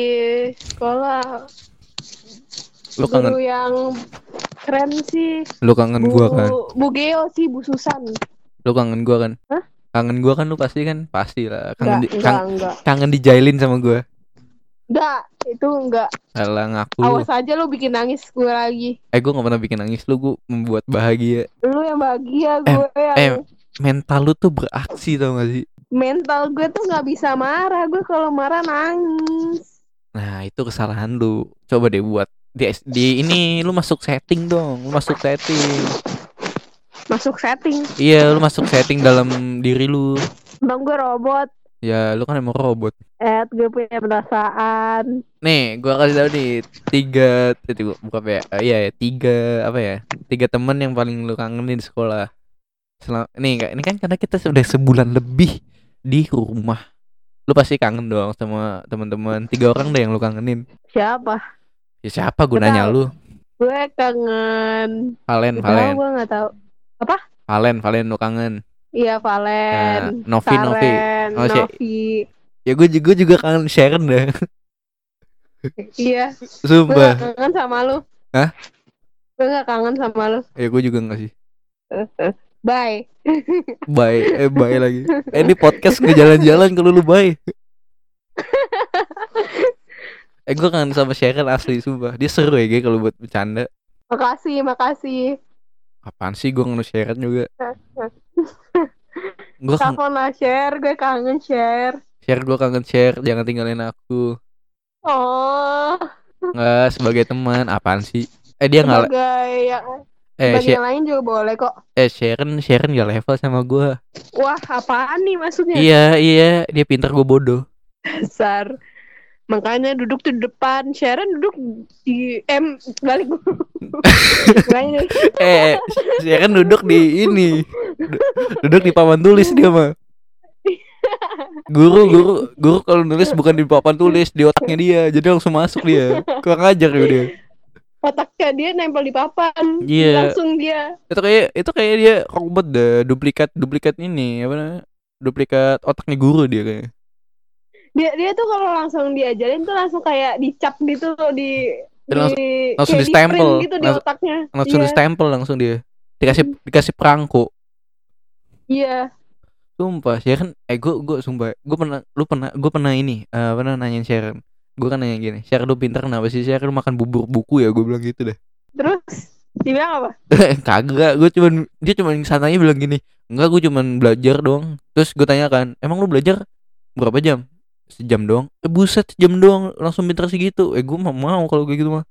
sekolah. Lu kangen? Guru yang keren sih. Lu kangen Bu, gua kan? Bu Geo sih Bu Susan. Lu kangen gua kan? Hah? kangen gua kan lu pasti kan? Pasti lah. Kangen Enggak, di, enggak, kang- enggak. kangen dijailin sama gua. Enggak, itu enggak. Alah ngaku. Awas aja lu bikin nangis gue lagi. Eh gue gak pernah bikin nangis. Lu Gue membuat bahagia. Lu yang bahagia, Eh, gue yang eh. Mental lu tuh beraksi tau gak sih Mental gue tuh nggak bisa marah. Gue kalau marah nangis. Nah itu kesalahan lu. Coba deh buat di, di ini lu masuk setting dong. Lu masuk setting. Masuk setting. Iya lu masuk setting dalam diri lu. Bang gue robot. Ya lu kan emang robot. Ed gue punya perasaan. Nih gua kasih tau nih Tiga Tadi gua buka apa ya Eh, Iya ya Tiga Apa ya Tiga temen yang paling lu kangenin di sekolah. Selama, Nih ini kan karena kita sudah sebulan lebih Di rumah. Lu pasti kangen dong sama teman-teman. Tiga orang deh yang lu kangenin. Siapa? Ya siapa gunanya lu? Gue kangen. Valen Valen. gue gak tahu? Valen Valen lu kangen. Iya Valen. Nah, Novi, Novi. Karen, Oh, si- Novi Ya gue juga, juga kangen Sharon dah Iya. Gue Sumpah gak kangen sama lu. Hah? Gue gak kangen sama lu. Ya gue juga gak sih Bye. Bye. Eh bye lagi. Eh ini podcast nggak jalan-jalan kalau lu bye. Eh gue kangen sama Sharon asli sumpah. Dia seru ya Ge, kalau buat bercanda. Makasih Makasih. Apaan sih gue kangen Sharon juga? Gue kangen lah share Gue kangen share share gue kangen share Jangan tinggalin aku. Oh. Nggak sebagai teman. Apaan sih? Eh dia nggak Sebagai yang Eh, Sha- yang lain juga boleh kok. Eh Sharon Sharon gak level sama gue Wah apaan nih maksudnya? Iya iya Dia pintar gue bodoh. Dasar. Makanya duduk di depan. Sharon duduk di M balik Eh Sharon duduk di ini. Du- Duduk di papan tulis dia mah. Guru guru guru kalau nulis bukan di papan tulis di otaknya dia. Jadi langsung masuk dia. Kurang ajar ya dia otaknya dia nempel di papan. Iya. langsung dia. Itu kayak itu kayak dia robot dah duplikat duplikat ini apa namanya duplikat otaknya guru dia kayak dia dia tuh kalau langsung diajarin tuh langsung kayak dicap gitu loh di langsung- di langsung di-stempel. di-print gitu di Langsung- otaknya. langsung iya, di stempel langsung dia. Dikasih dikasih perangko iya. Sumpah Sharon eh gue gue sumpah gue pernah lu pernah gue pernah ini eh pernah nanyain Sharon gue kan nanya gini Sharon lu pintar kenapa sih? Sharon lu makan bubur buku ya? Gue bilang gitu deh. Terus? Dia bilang apa? Kagak gue cuman dia cuman santainya bilang gini enggak gue cuman belajar doang. Terus gue tanyakan emang lu belajar berapa jam? Sejam doang. Eh buset sejam doang langsung pinter segitu. Eh gue mau mau kalau kayak gitu mah.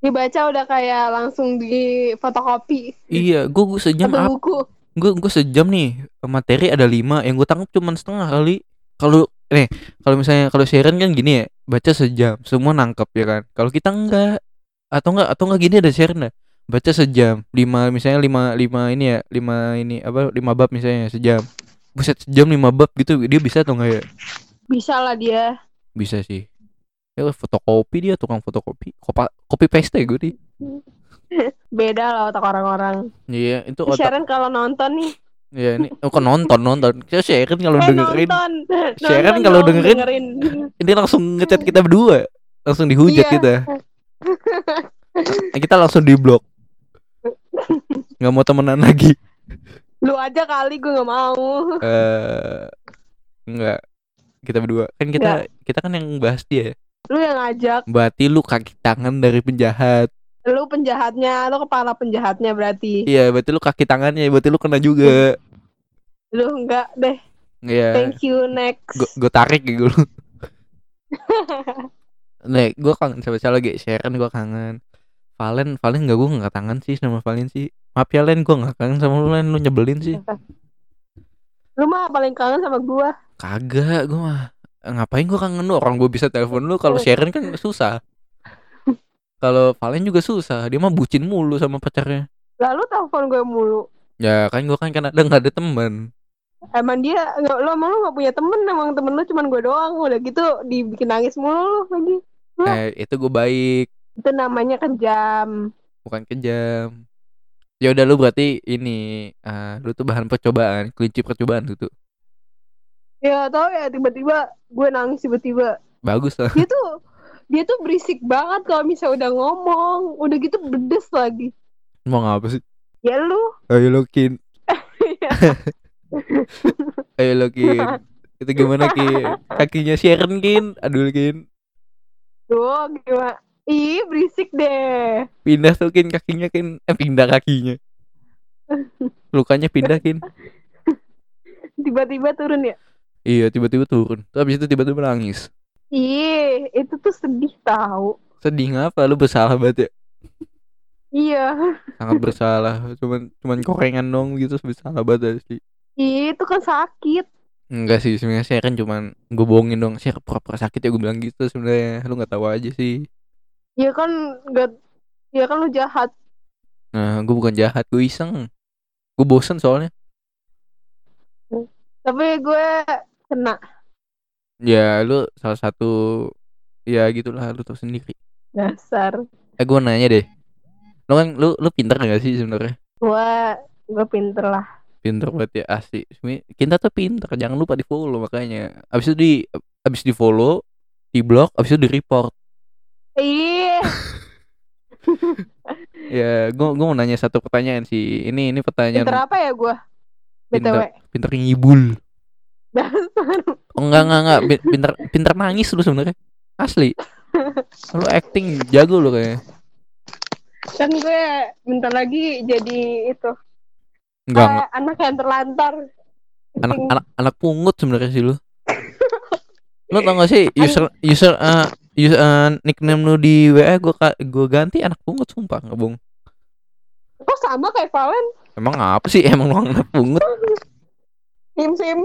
Dibaca udah kayak langsung di fotokopi. Iya gue gue sejam apa buku. gue gue sejam nih materi ada lima yang gue tangkap cuma setengah kali kalau nih kalau misalnya kalau Sharon kan gini ya baca sejam semua nangkep ya kan kalau kita enggak atau enggak atau enggak gini ada Sharon dah baca sejam lima misalnya lima lima ini ya lima ini apa lima bab misalnya sejam buset sejam lima bab gitu dia bisa atau enggak ya Bisa lah dia. bisa sih ya fotokopi dia tukang fotokopi kopa, copy paste gue nih Beda lah otak orang-orang. iya itu otak Sharon kalau nonton nih. Ya ini oh kan nonton nonton saya Sharon kalau eh, dengerin. Sharon Nonton kalau dong, dengerin. ini langsung ngechat kita berdua langsung dihujat Iya. kita kita langsung di blok nggak mau temenan lagi Lu aja kali gue gak mau. eh enggak kita berdua kan kita kita kan yang bahas dia Lu yang ngajak. berarti lu kaki tangan dari penjahat Lu penjahatnya. Lu kepala penjahatnya berarti. iya berarti lu kaki tangannya berarti lu kena juga Lu enggak deh. Iya Thank you next. gue tarik gitu Nih, gue kangen sama siapa lagi? Sharon gue kangen. Valen, Valen gak gue gak tangan sih sama Valen sih. Maaf ya Len, gue gak kangen sama lu Len, lu nyebelin sih. Lu mah paling kangen sama gua. Kagak, gue mah ngapain gue kangen lu orang gue bisa telepon lu kalau Sharon kan susah. Kalau Valen juga susah, dia mah bucin mulu sama pacarnya. Lalu telepon gue mulu. Ya kan gue kan kan ada nggak ada teman. Emang dia nggak lo emang lu gak punya temen emang temen lu cuman gue doang udah gitu dibikin nangis mulu lu lagi Hah? Eh itu gue baik, itu namanya kejam bukan kejam. Ya udah lu berarti ini, ah, lu tuh bahan percobaan, kelinci percobaan tuh. tuh. ya tau ya tiba-tiba gue nangis tiba-tiba Bagus lah. dia tuh dia tuh berisik banget kalau misalnya udah ngomong. Udah gitu bedes lagi. Mau ngapa sih? ya lu. Ayo lo Kin. Ayo lo Kin. Itu gimana Kin? Kakinya Sharon Kin. Aduh Kin. Tuh gimana? Ih berisik deh. Pindah tuh Kin kakinya Kin. Eh pindah kakinya. Lukanya pindah Kin. Tiba-tiba turun ya? Iya tiba-tiba turun. Habis itu tiba-tiba nangis ih itu tuh sedih tahu Sedih ngapa? Lu bersalah banget ya? Iya. Sangat bersalah. Cuman cuman korengan dong gitu Bersalah banget sih. Ih itu kan sakit. Enggak sih sebenarnya Sharon cuman Gue bohongin dong Sharon pura-pura sakit ya gue bilang gitu sebenarnya. Lu gak tahu aja sih. Ya kan gak ya kan lu jahat. Nah gue bukan jahat Gue iseng. Gue bosen soalnya. Tapi gue kena Ya lu salah satu Ya gitulah lu tau sendiri. Dasar. Eh gue nanya deh. Lu kan lu lu pinter gak sih sebenarnya? Gue gue pinter lah. Pinter banget ya asli Sebenernya Kita tuh pinter Jangan lupa di follow makanya. Abis itu di Abis di follow Di blog Abis itu di report. Ih Ya gue gue mau nanya satu pertanyaan sih. Ini ini pertanyaan pinter apa ya gue btw Pinter ngibul dasar. Enggak enggak enggak. Pin- Pinter pinter nangis lu sebenarnya. Asli. Lu acting jago lu kayaknya. Kan gue bentar lagi jadi itu. Enggak enggak. kayak anak yang terlantar. Anak anak anak pungut sebenarnya sih lu. Lu tau gak sih user user eh user eh, nickname lu di WA gua gua ganti anak pungut sumpah nggak bohong. kok sama kayak Valen? Emang apa sih? Emang lu anak pungut? sim sim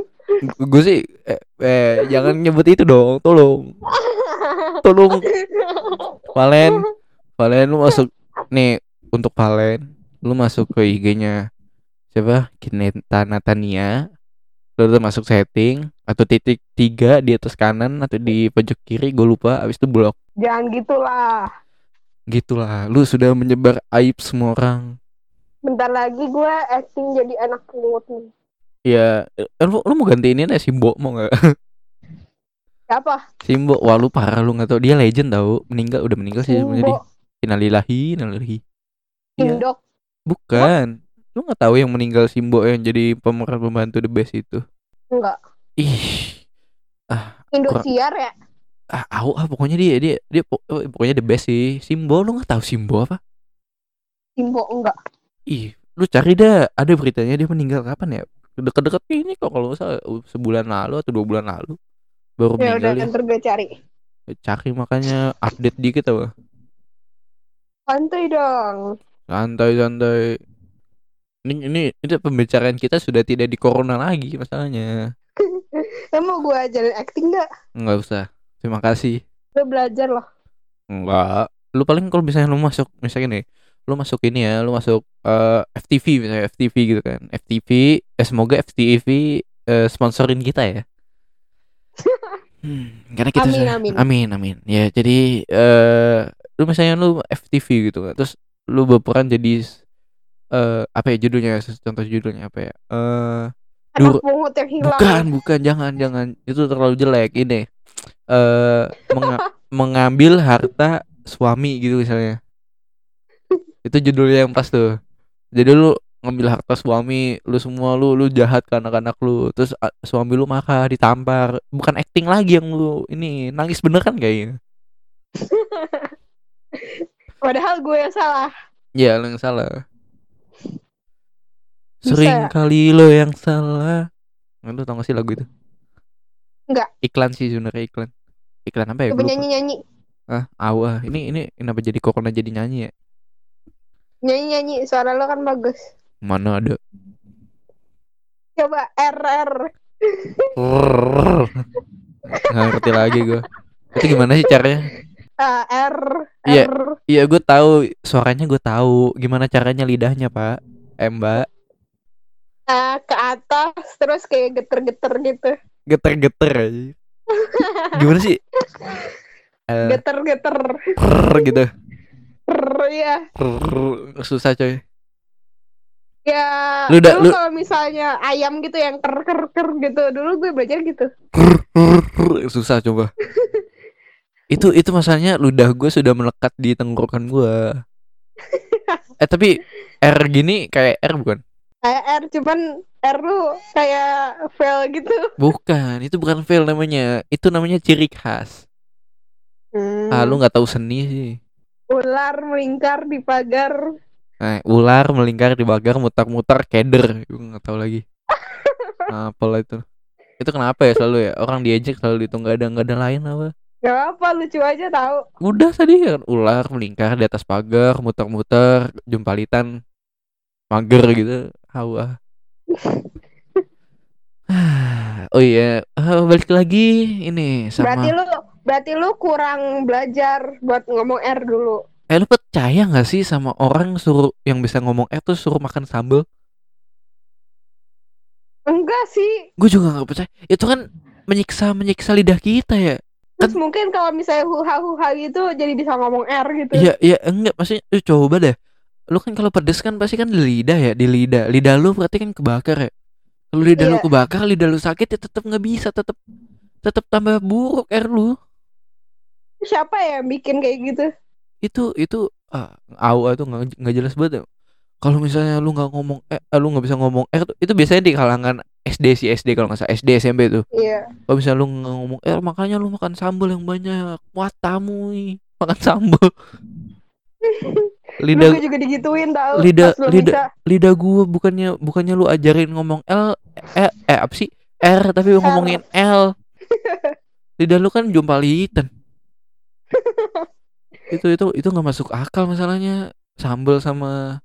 Gue sih eh, eh, jangan nyebut itu dong, tolong. Tolong Valen. Valen lu masuk nih untuk Valen, lu masuk ke IG-nya siapa? Kineta Natania. Lu udah masuk setting atau titik tiga di atas kanan atau di pojok kiri gue lupa abis itu blok jangan gitulah gitulah lu sudah menyebar aib semua orang bentar lagi gue acting jadi anak pungut nih ya eh, lu, lu mau ganti ini nih Simbo mau nggak? Siapa? Simbo wah lu parah lu nggak tau dia legend tau meninggal udah meninggal sih Innalillahi innalillahi. Iya. Indok bukan. Lu nggak tahu yang meninggal Simbo yang jadi pemeran pembantu the best itu? Enggak ih. Indosiar ya? Ah au ah pokoknya dia dia dia eh, pokoknya the best sih. Simbo lu nggak tahu Simbo apa? Simbo enggak ih lu cari dah. Ada beritanya dia meninggal kapan ya deket-deket ini kok kalau nggak salah sebulan lalu atau dua bulan lalu baru Ya udah ya. ntar gue cari. Cari makanya update dikit apa? Santuy dong. Santai santai. Ini ini ini pembicaraan kita sudah tidak di corona lagi masalahnya. Mau gue ajarin acting gak? Enggak usah. Terima kasih. Lo belajar loh. Enggak. Lu paling kalau misalnya lu masuk misalnya nih, lu masuk ini ya, lu masuk eh, FTV misalnya FTV gitu kan. FTV, eh, semoga FTV eh, sponsorin kita ya. Hmm, karena kita Amin, sudah- amin. amin amin. Ya, jadi eh lu misalnya lu FTV gitu kan. Terus lu berperan jadi eh apa ya judulnya? Contoh judulnya apa ya? Eh Dur- yang hilang. Bukan, bukan, jangan, jangan. Itu terlalu jelek. Ini eh menga- mengambil harta suami gitu misalnya. Itu judulnya yang pas tuh. Jadi lu ngambil harta suami, lu semua lu lu jahat ke anak-anak lu. Terus suami lu marah, ditampar. Bukan acting lagi yang lu ini nangis beneran kayaknya. Padahal gue yang salah. Ya, lu yang salah. Sering ya? kali lo yang salah. Lu tau gak sih lagu itu? Enggak. Iklan sih sebenarnya iklan. Iklan apa ya? Lupa. nyanyi-nyanyi. Ah, awah. Ini ini kenapa jadi corona jadi nyanyi ya? Nyanyi-nyanyi. Suara lo kan bagus. Mana ada? Coba RR. Nggak ngerti lagi gue. Itu gimana sih caranya? Ah, R. Iya. R. Iya, gue tahu suaranya gue tahu. Gimana caranya lidahnya, Pak? Eh, Mbak. Ah, ke atas. Terus kayak geter-geter gitu. Geter-geter aja. Gimana sih? Eh, Geter-geter. gitu. Ya. Krrr, susah coy. Ya, Lu udah- dulu lu- kalau misalnya ayam gitu yang ker ker ker gitu, dulu gue belajar gitu. Susah coba. itu itu masalahnya ludah gue sudah melekat di tenggorokan gue. Eh tapi R gini kayak R bukan? Kayak R, cuman R lu kayak fail gitu. Bukan, itu bukan fail namanya. Itu namanya ciri khas. Hmm. Ah, lu nggak tahu seni sih. Ular melingkar di pagar. Nah, ular melingkar di pagar mutar-mutar keder. Gue nggak tahu lagi. Apalah itu. Itu kenapa ya selalu ya? Orang diejek selalu itu nggak ada nggak ada lain apa? Gak apa, lucu aja tahu. Udah tadi kan ular melingkar di atas pagar, muter-muter, jumpalitan, mager gitu. Hawa. oh iya, Eh, balik lagi ini sama. Berarti lu berarti lu kurang belajar buat ngomong R dulu. Eh lu percaya nggak sih sama orang suruh yang bisa ngomong eh tuh suruh makan sambel? Enggak sih. Gue juga nggak percaya. Itu kan menyiksa menyiksa lidah kita ya. Terus mungkin kalau misalnya huha-huha gitu jadi bisa ngomong R gitu. Iya iya enggak maksudnya lu coba deh. Lu kan kalau pedes kan pasti kan di lidah ya, di lidah. Lidah lu berarti kan kebakar ya. Kalau lidah lu Iya. kebakar, lidah lu sakit ya tetap nggak bisa, tetap tetap tambah buruk air lu. Siapa ya yang bikin kayak gitu? Itu itu ah awa itu nggak nggak jelas banget. ya. Kalau misalnya lu nggak ngomong eh lu nggak bisa ngomong tuh, itu biasanya di kalangan SD sih SD kalau nggak salah SD SMP tuh. Iya. Kalau misalnya lu nggak ngomong R makanya lu makan sambal yang banyak. Wah tamu nih makan sambal. Lidah gue juga digituin tau lidah- lidah- bisa. lidah gua bukannya bukannya lu ajarin ngomong L eh, eh apa sih R tapi lu ngomongin L lidah lu kan jumpalitan itu itu itu nggak masuk akal masalahnya. Sambel sama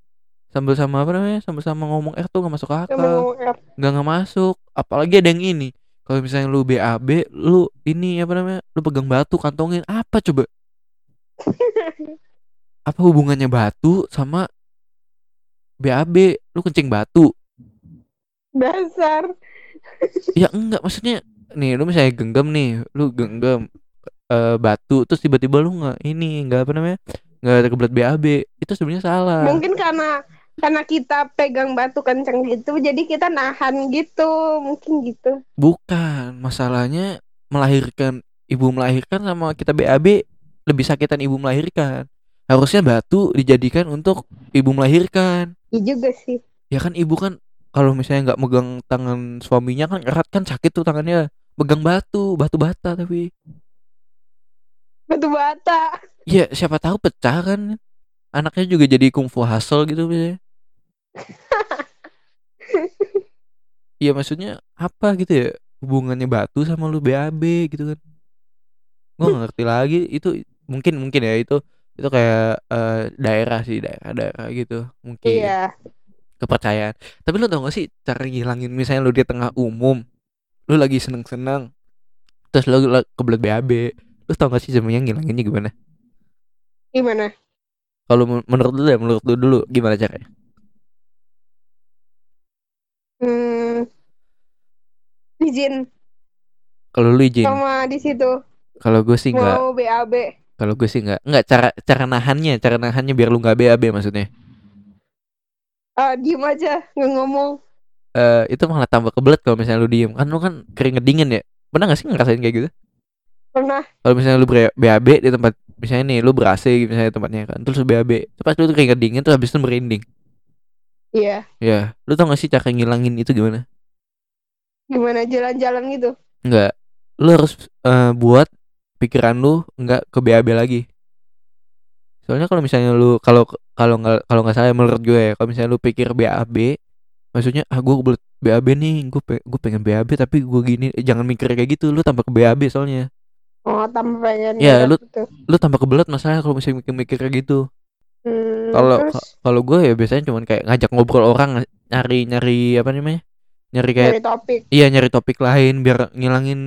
sambel sama apa namanya? Sambel sama ngomong R tuh nggak masuk akal. nggak nggak masuk. Apalagi ada yang ini. Kalau misalnya lu BAB lu ini apa namanya? Lu pegang batu kantongin apa coba? Apa hubungannya batu sama BAB lu kencing batu. Dasar. ya enggak maksudnya nih lu misalnya genggam nih lu genggam eh, batu terus tiba-tiba lu nggak ini nggak apa namanya nggak kebelet BAB itu sebenarnya salah. Mungkin karena karena kita pegang batu kenceng gitu, jadi kita nahan gitu, mungkin gitu. bukan masalahnya melahirkan ibu melahirkan sama kita BAB lebih sakitan ibu melahirkan. Harusnya batu dijadikan untuk ibu melahirkan. Iya juga sih. ya kan ibu kan kalau misalnya nggak megang tangan suaminya kan erat kan sakit tuh tangannya. Pegang batu batu bata tapi Batu bata. ya siapa tahu pecah kan. Anaknya juga jadi kungfu hustle gitu misalnya Iya maksudnya apa gitu ya? Hubungannya batu sama lu BAB gitu kan. Gue gak ngerti lagi. Itu mungkin mungkin ya itu itu kayak eh, daerah sih daerah daerah gitu. Mungkin Iya. kepercayaan. Tapi lu tau gak sih cara ngilangin misalnya lu di tengah umum lu lagi seneng seneng terus lu la- kebelet BAB lu tau gak sih sebenarnya ngilanginnya gimana? Gimana? kalau men- menurut lu deh menurut lu dulu gimana caranya? Hmm, izin. Kalau lu izin? Sama di situ. Kalau gue sih nggak. Mau BAB. kalau gue sih nggak. Nggak cara cara nahannya cara nahannya biar lu nggak BAB maksudnya. Ah, diem aja nggak ngomong. eh itu malah tambah kebelet kalau misalnya lu diem. Kan lu kan keringet dingin ya. Pernah gak sih ngerasain kayak gitu Pernah. kalau misalnya lu BAB di tempat misalnya nih lu ber AC misalnya tempatnya kan terus lu BAB terus pas lu tuh keringet dingin terus habis itu merinding Iya. ya lu tau gak sih cara ngilangin itu gimana Gimana jalan-jalan gitu? Enggak lu harus eh, buat pikiran lu nggak ke BAB lagi soalnya kalau misalnya lu kalau kalau nggak kalau nggak salah menurut gue ya kalau misalnya lu pikir BAB maksudnya ah gue kebelet BAB nih gue pe gue pengen BAB tapi gue gini Eh, jangan mikir kayak gitu lu tambah ke BAB soalnya Oh, tambah pengen Ya, lu- gitu. lu tambah kebelet masalah kalau misalnya mikir-mikir kayak gitu Hmm, kalau terus kalau gue ya biasanya cuman kayak ngajak ngobrol orang nyari nyari apa namanya nyari kayak dari topik. iya nyari topik lain biar ngilangin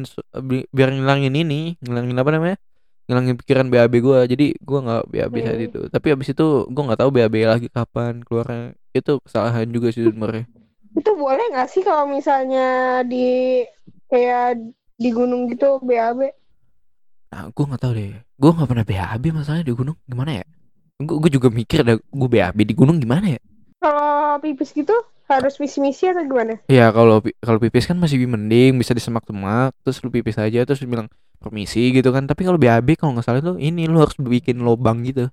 biar ngilangin ini ngilangin apa namanya ngilangin pikiran BAB gue jadi gue nggak BAB saat Hmm. itu tapi abis itu gue nggak tahu BAB lagi kapan keluarnya itu kesalahan juga sih sebenarnya Itu boleh nggak sih kalau misalnya di kayak di gunung gitu BAB? Nah gue nggak tahu deh gue nggak pernah BAB masalahnya di gunung gimana ya gue gue juga mikir ada gue BAB di gunung gimana ya Kalau pipis gitu harus misi-misi atau gimana? Ya kalau kalau pipis kan masih mending bisa disemak-semak terus lu pipis aja terus bilang permisi gitu kan. Tapi kalau BAB kalau nggak salah tuh ini lu harus bikin lubang gitu.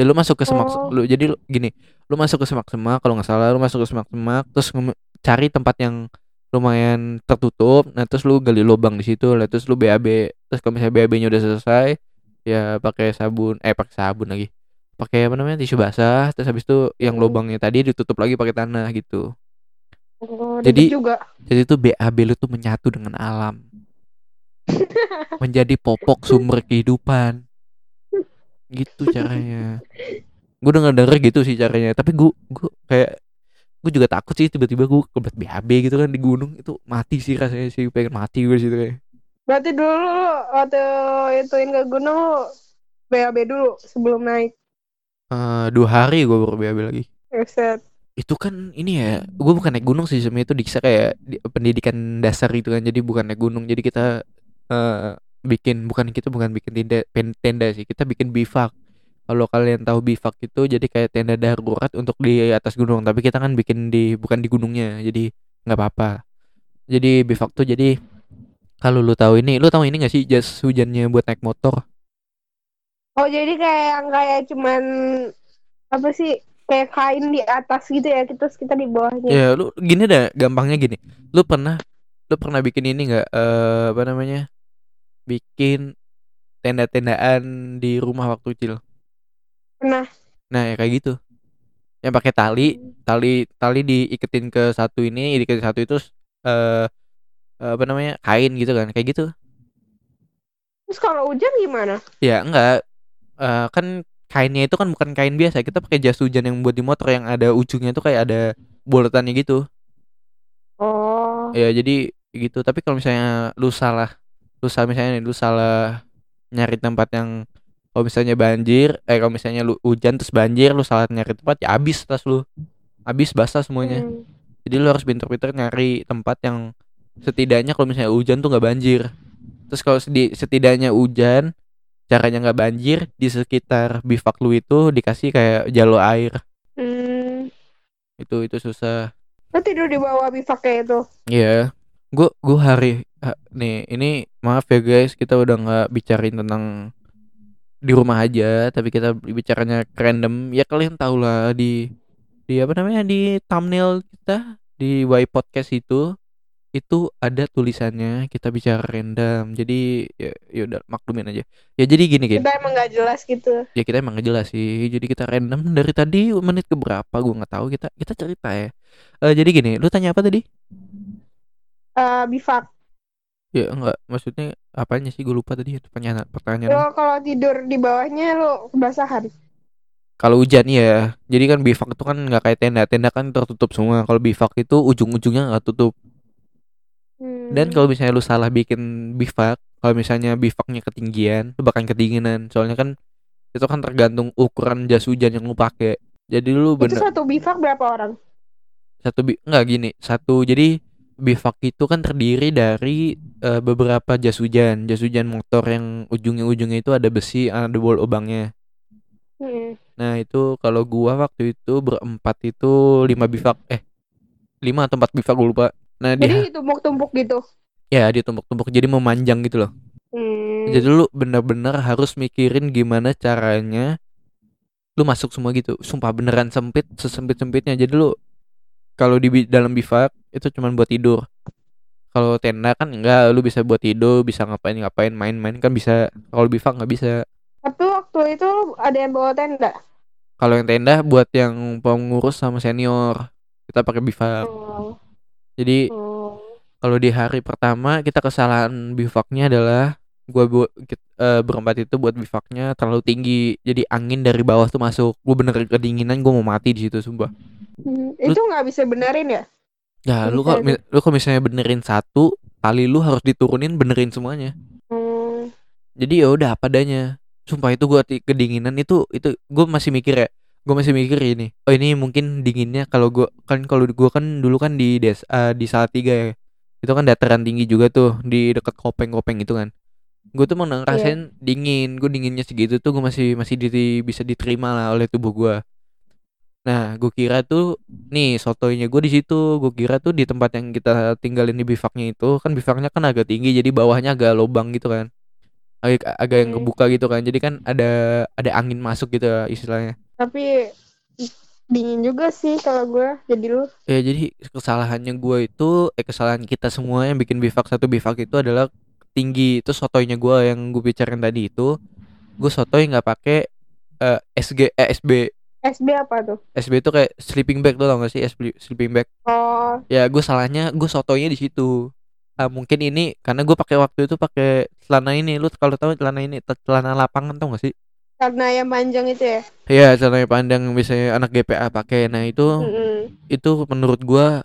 Jadi lu masuk ke semak Oh. lu jadi lu, gini, lu masuk ke semak-semak kalau nggak salah lu masuk ke semak-semak terus cari tempat yang lumayan tertutup. Nah, terus lu gali lubang di situ, lah terus lu BAB. Terus kalau misalnya BAB-nya udah selesai, ya pakai sabun eh pakai sabun lagi. Pakai apa namanya? tisu basah, terus habis itu yang lubangnya tadi ditutup lagi pakai tanah gitu. Oh, Jadi- juga. Jadi tuh BAB lu tuh menyatu dengan alam. Menjadi popok sumber kehidupan. Gitu caranya. Gue denger denger gitu sih caranya. Tapi gue gue kayak gue juga takut sih tiba-tiba gue kebelet BAB gitu kan di gunung itu mati sih rasanya sih pengen mati gue situ kayak. Berarti dulu lu waktu ituin ke gunung BAB dulu sebelum naik. Eh, dua hari gue baru BAB lagi. Set. Itu kan ini ya, gue bukan naik gunung sih sebenarnya itu dikira kayak di- pendidikan dasar gitu kan. Jadi bukan naik gunung. Jadi kita eh bikin bukan kita bukan bikin tenda tenda sih. Kita bikin bivak. Kalau kalian tahu bivak itu jadi kayak tenda darurat untuk di atas gunung. Tapi kita kan bikin di bukan di gunungnya. Jadi nggak apa-apa. Jadi bivak tuh jadi kalau lu tahu ini, lu tahu ini gak sih jas hujannya buat naik motor? Oh jadi kayak yang kayak cuman apa sih kayak kain di atas gitu ya terus kita di bawahnya. Ya, lu gini dah, gampangnya gini. Lu pernah lu pernah bikin ini nggak eh apa namanya? Bikin tenda-tendaan di rumah waktu kecil. Pernah. Nah, ya kayak gitu. Yang pakai tali, tali tali diiketin ke satu ini, diiketin satu itu eh apa namanya? kain gitu kan. Kayak gitu. Terus kalau hujan gimana? Ya, enggak. Eh kan kainnya itu kan bukan kain biasa. Kita pakai jas hujan yang buat di motor yang ada ujungnya tuh kayak ada buletannya gitu. Oh. Ya jadi gitu. Tapi kalau misalnya lu salah, lu salah misalnya nih, lu salah nyari tempat yang kalau misalnya banjir, eh kalau misalnya lu hujan terus banjir, lu salah nyari tempat ya habis tas lu. Habis basah semuanya. Hmm. Jadi lu harus pinter-pinter nyari tempat yang setidaknya kalau misalnya hujan tuh nggak banjir. Terus kalau setidaknya hujan, caranya nggak banjir di sekitar bivak lu itu dikasih kayak jalur air. Hmm. Itu itu susah. Lu tidur di bawah bivak kayak itu. Iya, gua gua hari ha- nih ini maaf ya guys kita udah nggak bicarain tentang di rumah aja tapi kita bicaranya random. Ya kalian tahu lah di di apa namanya di thumbnail kita di Y podcast itu itu ada tulisannya kita bicara random. Jadi ya ya udah maklumin aja. Ya jadi gini gini Kita emang gak jelas gitu. ya kita emang nggak jelas sih. Jadi kita random dari tadi menit ke berapa gua nggak tahu. Kita kita cerita ya. Eh, jadi gini lu tanya apa tadi? Eh bivak. ya enggak maksudnya apanya sih? Gue lupa tadi itu pertanyaan pertanyaan Lo kalau tidur di bawahnya lo kebasahan. kalau hujan ya jadi kan bivak itu kan nggak kayak tenda. Tenda kan tertutup semua. Kalau bivak itu ujung-ujungnya nggak tutup. Hmm. dan kalau misalnya lu salah bikin bivak kalau misalnya bivaknya ketinggian lu bakal kedinginan. Soalnya kan itu kan tergantung ukuran jas hujan yang lu pakai. Jadi lu itu bener satu bivak berapa orang? satu bi nggak gini. Satu jadi bivak itu kan terdiri dari eh, beberapa jas hujan. Jas hujan motor yang ujungnya-ujungnya itu ada besi ada bol lubangnya Hmm. nah itu kalau gua waktu itu berempat itu lima bivak eh lima atau empat bivak gua lupa. Nah dia Jadi tumpuk-tumpuk gitu. ya dia tumpuk-tumpuk jadi memanjang gitu loh. Hmm. jadi lu bener-bener harus mikirin gimana caranya lu masuk semua gitu. Sumpah beneran sempit sesempit sempitnya jadi lu kalau di dalam bivak itu cuman buat tidur. Kalau tenda kan enggak lu bisa buat tidur bisa ngapain ngapain main-main kan bisa. Kalau bivak nggak bisa. Tapi waktu itu ada yang bawa tenda. kalau yang tenda buat yang pengurus sama senior. Kita pakai bivak. Oh. jadi Oh. kalau di hari pertama kita kesalahan bivaknya adalah gua buat berempat itu buat bivaknya terlalu tinggi. Jadi angin dari bawah tuh masuk. Gua bener kedinginan gua mau mati di situ sumpah Hmm, Itu nggak bisa benerin ya? ya lu itu. mi- lu kalau misalnya benerin satu tali lu harus diturunin benerin semuanya. Hmm. jadi ya udah apa adanya. Sumpah itu gua kedinginan itu itu gua masih mikir ya. Gua masih mikir ini oh ini mungkin dinginnya kalau gua kan kalau gua kan dulu kan di des eh, di Salatiga ya. Itu kan dataran tinggi juga tuh di dekat kopeng-kopeng itu kan. Gue tuh mau ngerasain dingin gue dinginnya segitu tuh gue masih masih di- bisa diterima lah oleh tubuh gua nah gue kira tuh nih sotoynya gue di situ gue kira tuh di tempat yang kita tinggalin di bivaknya itu kan bivaknya kan agak tinggi jadi bawahnya agak lubang gitu kan agak agak yang Hmm. kebuka gitu kan jadi kan ada ada angin masuk gitu ya istilahnya Tapi dingin juga sih kalau gue. Jadi lu. ya jadi kesalahannya gue itu eh kesalahan kita semua yang bikin bivak satu bivak itu adalah tinggi itu sotoynya gue yang gue bicarain tadi itu gue sotoy nggak pakai eh, SG eh, SB SB apa tuh? SB itu kayak sleeping bag tuh tau gak sih SB, sleeping bag Oh. ya gue salahnya gue sotoynya di situ Ah, mungkin ini karena gue pakai waktu itu pakai celana ini lu kalau tahu celana ini celana lapangan tau gak sih Karena yang panjang itu ya? Iya celana pandang misalnya anak GPA pakai nah itu Mm-mm. itu menurut gua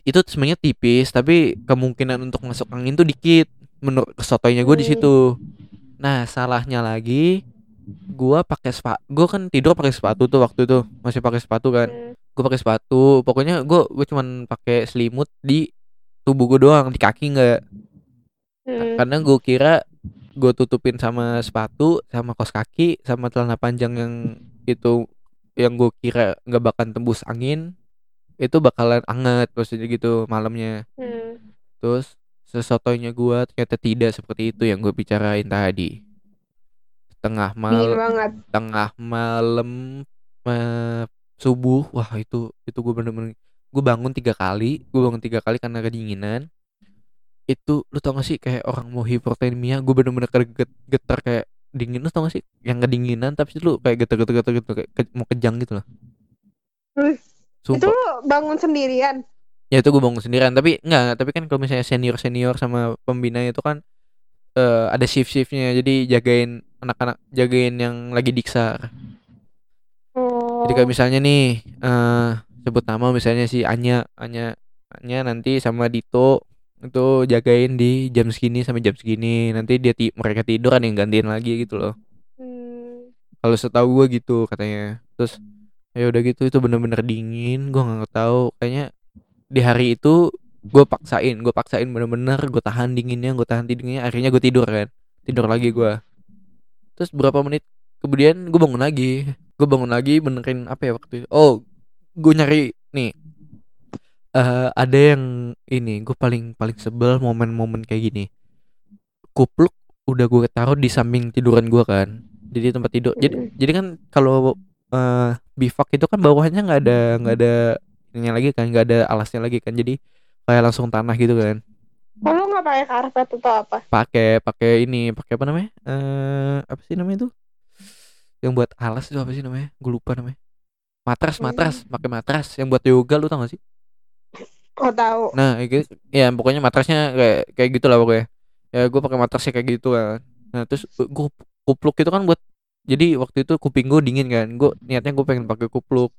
itu sebenarnya tipis tapi kemungkinan untuk masuk angin tuh dikit menurut kesotoynya gue di Hmm. situ nah salahnya lagi gua pakai sepatu gua kan tidur pakai sepatu tuh waktu itu masih pakai sepatu kan Hmm. gue pakai sepatu pokoknya gue gue cuman pakai selimut di tubuh gue doang di kaki nggak Hmm. karena gue kira gue tutupin sama sepatu sama kaos kaki sama celana panjang yang itu yang gue kira nggak bakal tembus angin itu bakalan anget maksudnya gitu malamnya Hmm. terus sesotoynya gue ternyata tidak seperti itu yang gue bicarain tadi tengah malam banget. tengah malam eh, subuh. Wah itu itu gue bener-bener gue bangun tiga kali gue bangun tiga kali karena kedinginan. Itu lu tau gak sih kayak orang mau hipotermia gue bener-bener keget getar kayak dingin. Lu tau gak sih yang kedinginan tapi lu kayak getar getar getar gitu kayak ke- mau kejang gitu loh. Wih, Itu sumpah. lu bangun sendirian. ya itu gue bangun sendirian tapi enggak tapi kan kalau misalnya senior senior sama pembina itu kan eh, ada shift shiftnya jadi jagain anak-anak jagain yang lagi diksar Oh. Jadi kayak misalnya nih eh sebut nama misalnya si Anya, Anya, Anya nanti sama Dito itu jagain di jam segini sampai jam segini. Nanti dia ti mereka tidur ada yang gantiin lagi gitu loh. Hmm. Kalau setahu gua gitu katanya. Terus ya udah gitu itu bener-bener dingin. Gua nggak tahu kayaknya di hari itu gue paksain, gue paksain bener-bener gue tahan dinginnya, gue tahan dinginnya. Akhirnya gue tidur kan, tidur lagi gua. Terus berapa menit? Kemudian gue bangun lagi. Gue bangun lagi benerin apa ya waktu itu? Oh gue nyari nih. Eh ada yang ini gue paling paling sebel momen-momen kayak gini. Kupluk udah gue taruh di samping tiduran gue kan jadi tempat tidur. Jadi jadi kan kalau eh bivak itu kan bawahnya nggak ada nggak ada ininya lagi kan nggak ada alasnya lagi kan. Jadi kayak langsung tanah gitu kan Oh, lu nggak pakai karpet atau apa? pakai pakai ini pakai apa namanya eh apa sih namanya itu yang buat alas itu apa sih namanya gue lupa namanya matras Hmm. matras pakai matras yang buat yoga lu tau gak sih Oh tahu. Nah, ya gitu, ya pokoknya matrasnya kayak kayak gitu lah pokoknya. Ya gue pakai matrasnya kayak gitu kan. Nah, terus gue kupluk itu kan buat jadi waktu itu kuping gue dingin kan. Gue niatnya gue pengen pakai kupluk.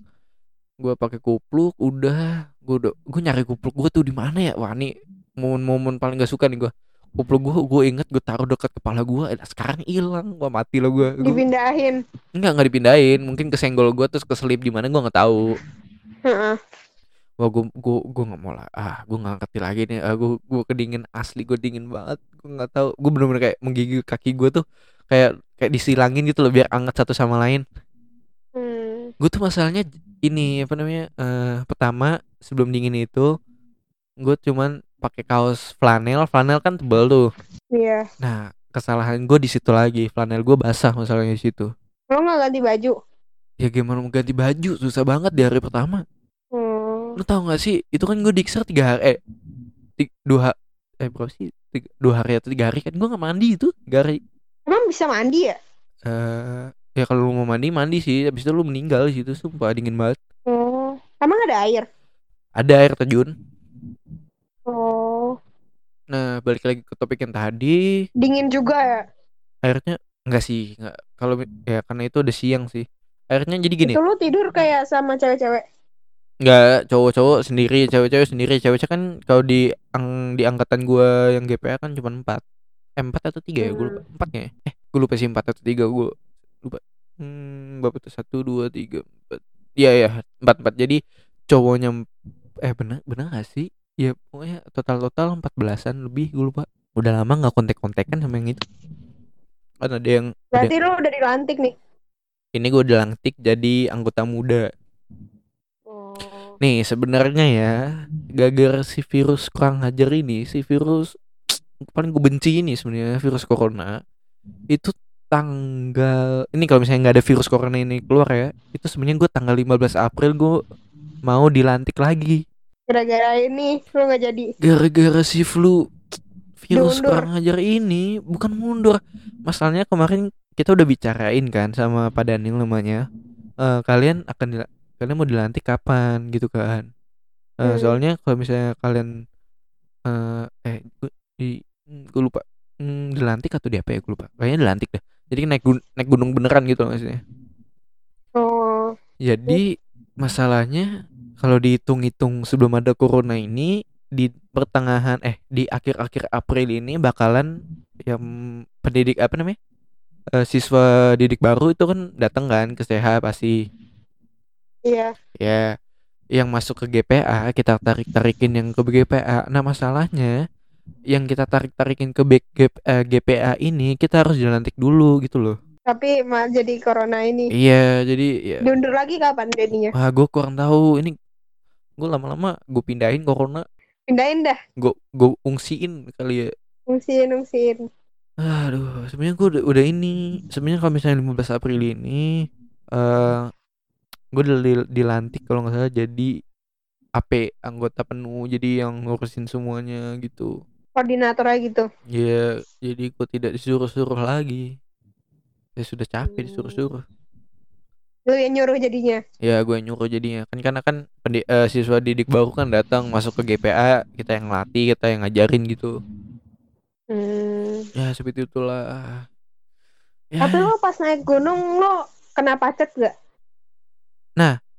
Gue pakai kupluk, udah gue udah gue nyari kupluk gue tuh di mana ya? Wah, ini momen-momen paling gak suka nih gue. Kupluk gue gue inget gue taruh dekat kepala gue, eh, sekarang hilang, gue mati lo gue. Gua- Dipindahin. Enggak enggak dipindahin, mungkin kesenggol gue terus keselip di mana gue nggak tahu. Heeh. Wah gue gue gue nggak mau lah, ah gue nggak ngerti lagi nih, ah, gue gue kedingin asli gue dingin banget, gue nggak tahu, gue bener-bener kayak menggigil kaki gue tuh kayak kayak disilangin gitu loh biar anget satu sama lain. Hmm. Gue tuh masalahnya ini apa namanya, eh pertama sebelum dingin itu gue cuman pakai kaos flanel, flanel kan tebal tuh. Iya. Nah kesalahan gue di situ lagi, flanel gue basah masalahnya di situ. Lo nggak ganti baju? Ya gimana mau ganti baju susah banget di hari pertama. Hmm. Lu tau gak sih itu kan gue dikser tiga hari eh ti- dua eh berapa sih tiga, dua hari atau tiga hari kan gue nggak mandi itu tiga hari Emang bisa mandi ya? eh ya kalau lu mau mandi mandi sih habis itu lu meninggal di situ sumpah dingin banget Oh. Emang ada air? ada air terjun Oh. nah balik lagi ke topik yang tadi Dingin juga ya? airnya enggak sih enggak kalau ya karena itu udah siang sih airnya jadi gini Itu lu tidur kayak sama cewek-cewek? Enggak, cowok-cowok sendiri, cewek-cewek sendiri. Cewek-cewek kan kalau di ang, di angkatan gua yang GPA kan cuma 4. Eh, 4 atau 3 ya? Gue lupa. 4 ya? Eh, gue lupa sih 4 atau 3 gue lupa. Hmm, berapa tuh? 1 2 3 4. Iya ya, 4 4. Jadi cowoknya eh benar benar gak sih? Ya pokoknya total-total 14-an lebih gue lupa. Udah lama nggak kontek-kontekan sama yang itu. Kan ada yang ada Berarti lu udah dilantik nih? ini gue udah lantik jadi anggota muda. Oh. Nih sebenarnya ya gara-gara si virus kurang ajar ini si virus paling gue benci ini sebenarnya virus corona itu tanggal ini kalau misalnya nggak ada virus corona ini keluar ya itu sebenarnya gue tanggal 15 April gue mau dilantik lagi Gara-gara ini lu nggak jadi? gara-gara si flu virus Diundur. kurang ajar ini bukan mundur masalahnya kemarin kita udah bicarain kan sama Pak Daniel namanya Eh, kalian akan dila- kalian mau dilantik kapan gitu kan Eh, Hmm. soalnya kalau misalnya kalian eh eh gue di gue lupa Hmm, dilantik atau di apa ya gue lupa kayaknya dilantik dah jadi naik gun- naik gunung beneran gitu loh maksudnya Oh. jadi masalahnya kalau dihitung-hitung sebelum ada corona ini di pertengahan eh di akhir-akhir April ini bakalan yang pendidik apa namanya Eh, siswa didik baru itu kan datang kan ke CH pasti Iya. ya yang masuk ke GPA kita tarik tarikin yang ke GPA nah masalahnya yang kita tarik tarikin ke B- G- eh, GPA ini kita harus dilantik dulu gitu loh Tapi malah jadi corona ini. iya jadi ya Diundur lagi kapan jadinya? wah gue kurang tahu ini gue lama-lama gue pindahin corona Pindahin dah. gue gue ungsiin kali ya Ungsiin, ungsiin. aduh sebenarnya gue udah, udah ini sebenarnya kalau misalnya 15 April ini eh gue udah dil- dilantik kalau nggak salah jadi AP anggota penuh jadi yang ngurusin semuanya gitu Koordinator aja gitu. ya jadi gue tidak disuruh-suruh lagi saya sudah capek Hmm. disuruh-suruh Lu yang nyuruh jadinya. ya gue nyuruh jadinya kan karena kan pendi- eh, siswa didik baru kan datang masuk ke GPA kita yang latih kita yang ngajarin gitu Hmm. ya seperti itulah ya Tapi lu pas naik gunung lu kena pacet gak?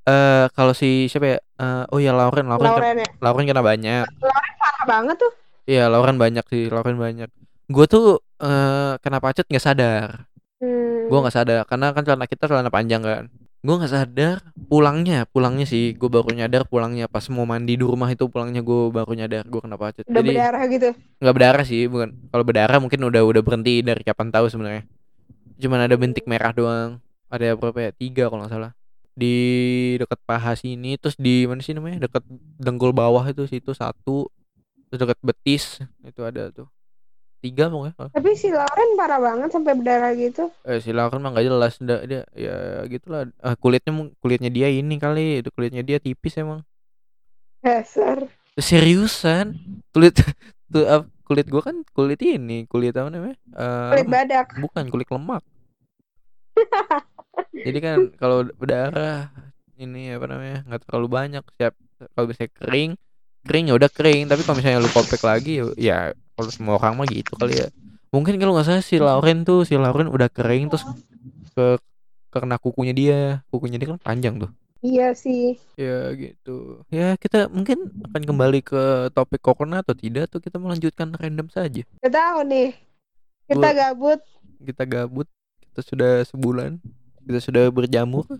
eh kalau si siapa ya Eh, oh ya Lauren Lauren Lauren ya? Lauren kena banyak Parah banget tuh. Iya Lauren banyak sih Lauren banyak gue tuh eh kena pacet nggak sadar Hmm. gue nggak sadar karena kan celana kita celana panjang kan. Gue nggak sadar pulangnya pulangnya sih gue baru nyadar pulangnya. Pas mau mandi di rumah itu pulangnya gue baru nyadar gue kena pacet. Udah jadi berdarah gitu. nggak berdarah sih bukan. Kalau berdarah mungkin udah udah berhenti dari kapan tahu sebenarnya. Cuman ada bintik merah doang. Ada berapa ya? Tiga kalau nggak salah. Di dekat paha sini terus di mana sih namanya? Dekat dengkul bawah itu situ satu. Terus dekat betis itu ada tuh tiga pokoknya Tapi si Lauren parah banget sampai berdarah gitu. eh si Lauren mah nggak jelas dia, dia ya gitulah. Eh, kulitnya kulitnya dia ini kali itu kulitnya dia tipis emang. Dasar. seriusan? Kulit tuh ap- kulit gua kan kulit ini kulit apa namanya? Eh, Kulit badak. bukan kulit lemak. Jadi kan kalau berdarah ini apa namanya nggak terlalu banyak. Siap kalau bisa kering kering ya udah kering. Tapi kalau misalnya lu kopek lagi ya, ya kalau semua orang mah gitu kali ya. Mungkin kalau nggak salah si Lauren tuh si Lauren udah kering terus ke karena kukunya dia. Kukunya dia kan panjang tuh. Iya sih. ya gitu. Ya kita mungkin akan kembali ke topik corona atau tidak atau kita melanjutkan random saja. Gak tahu nih. Kita gabut. kita gabut. Kita sudah sebulan. Kita sudah berjamur.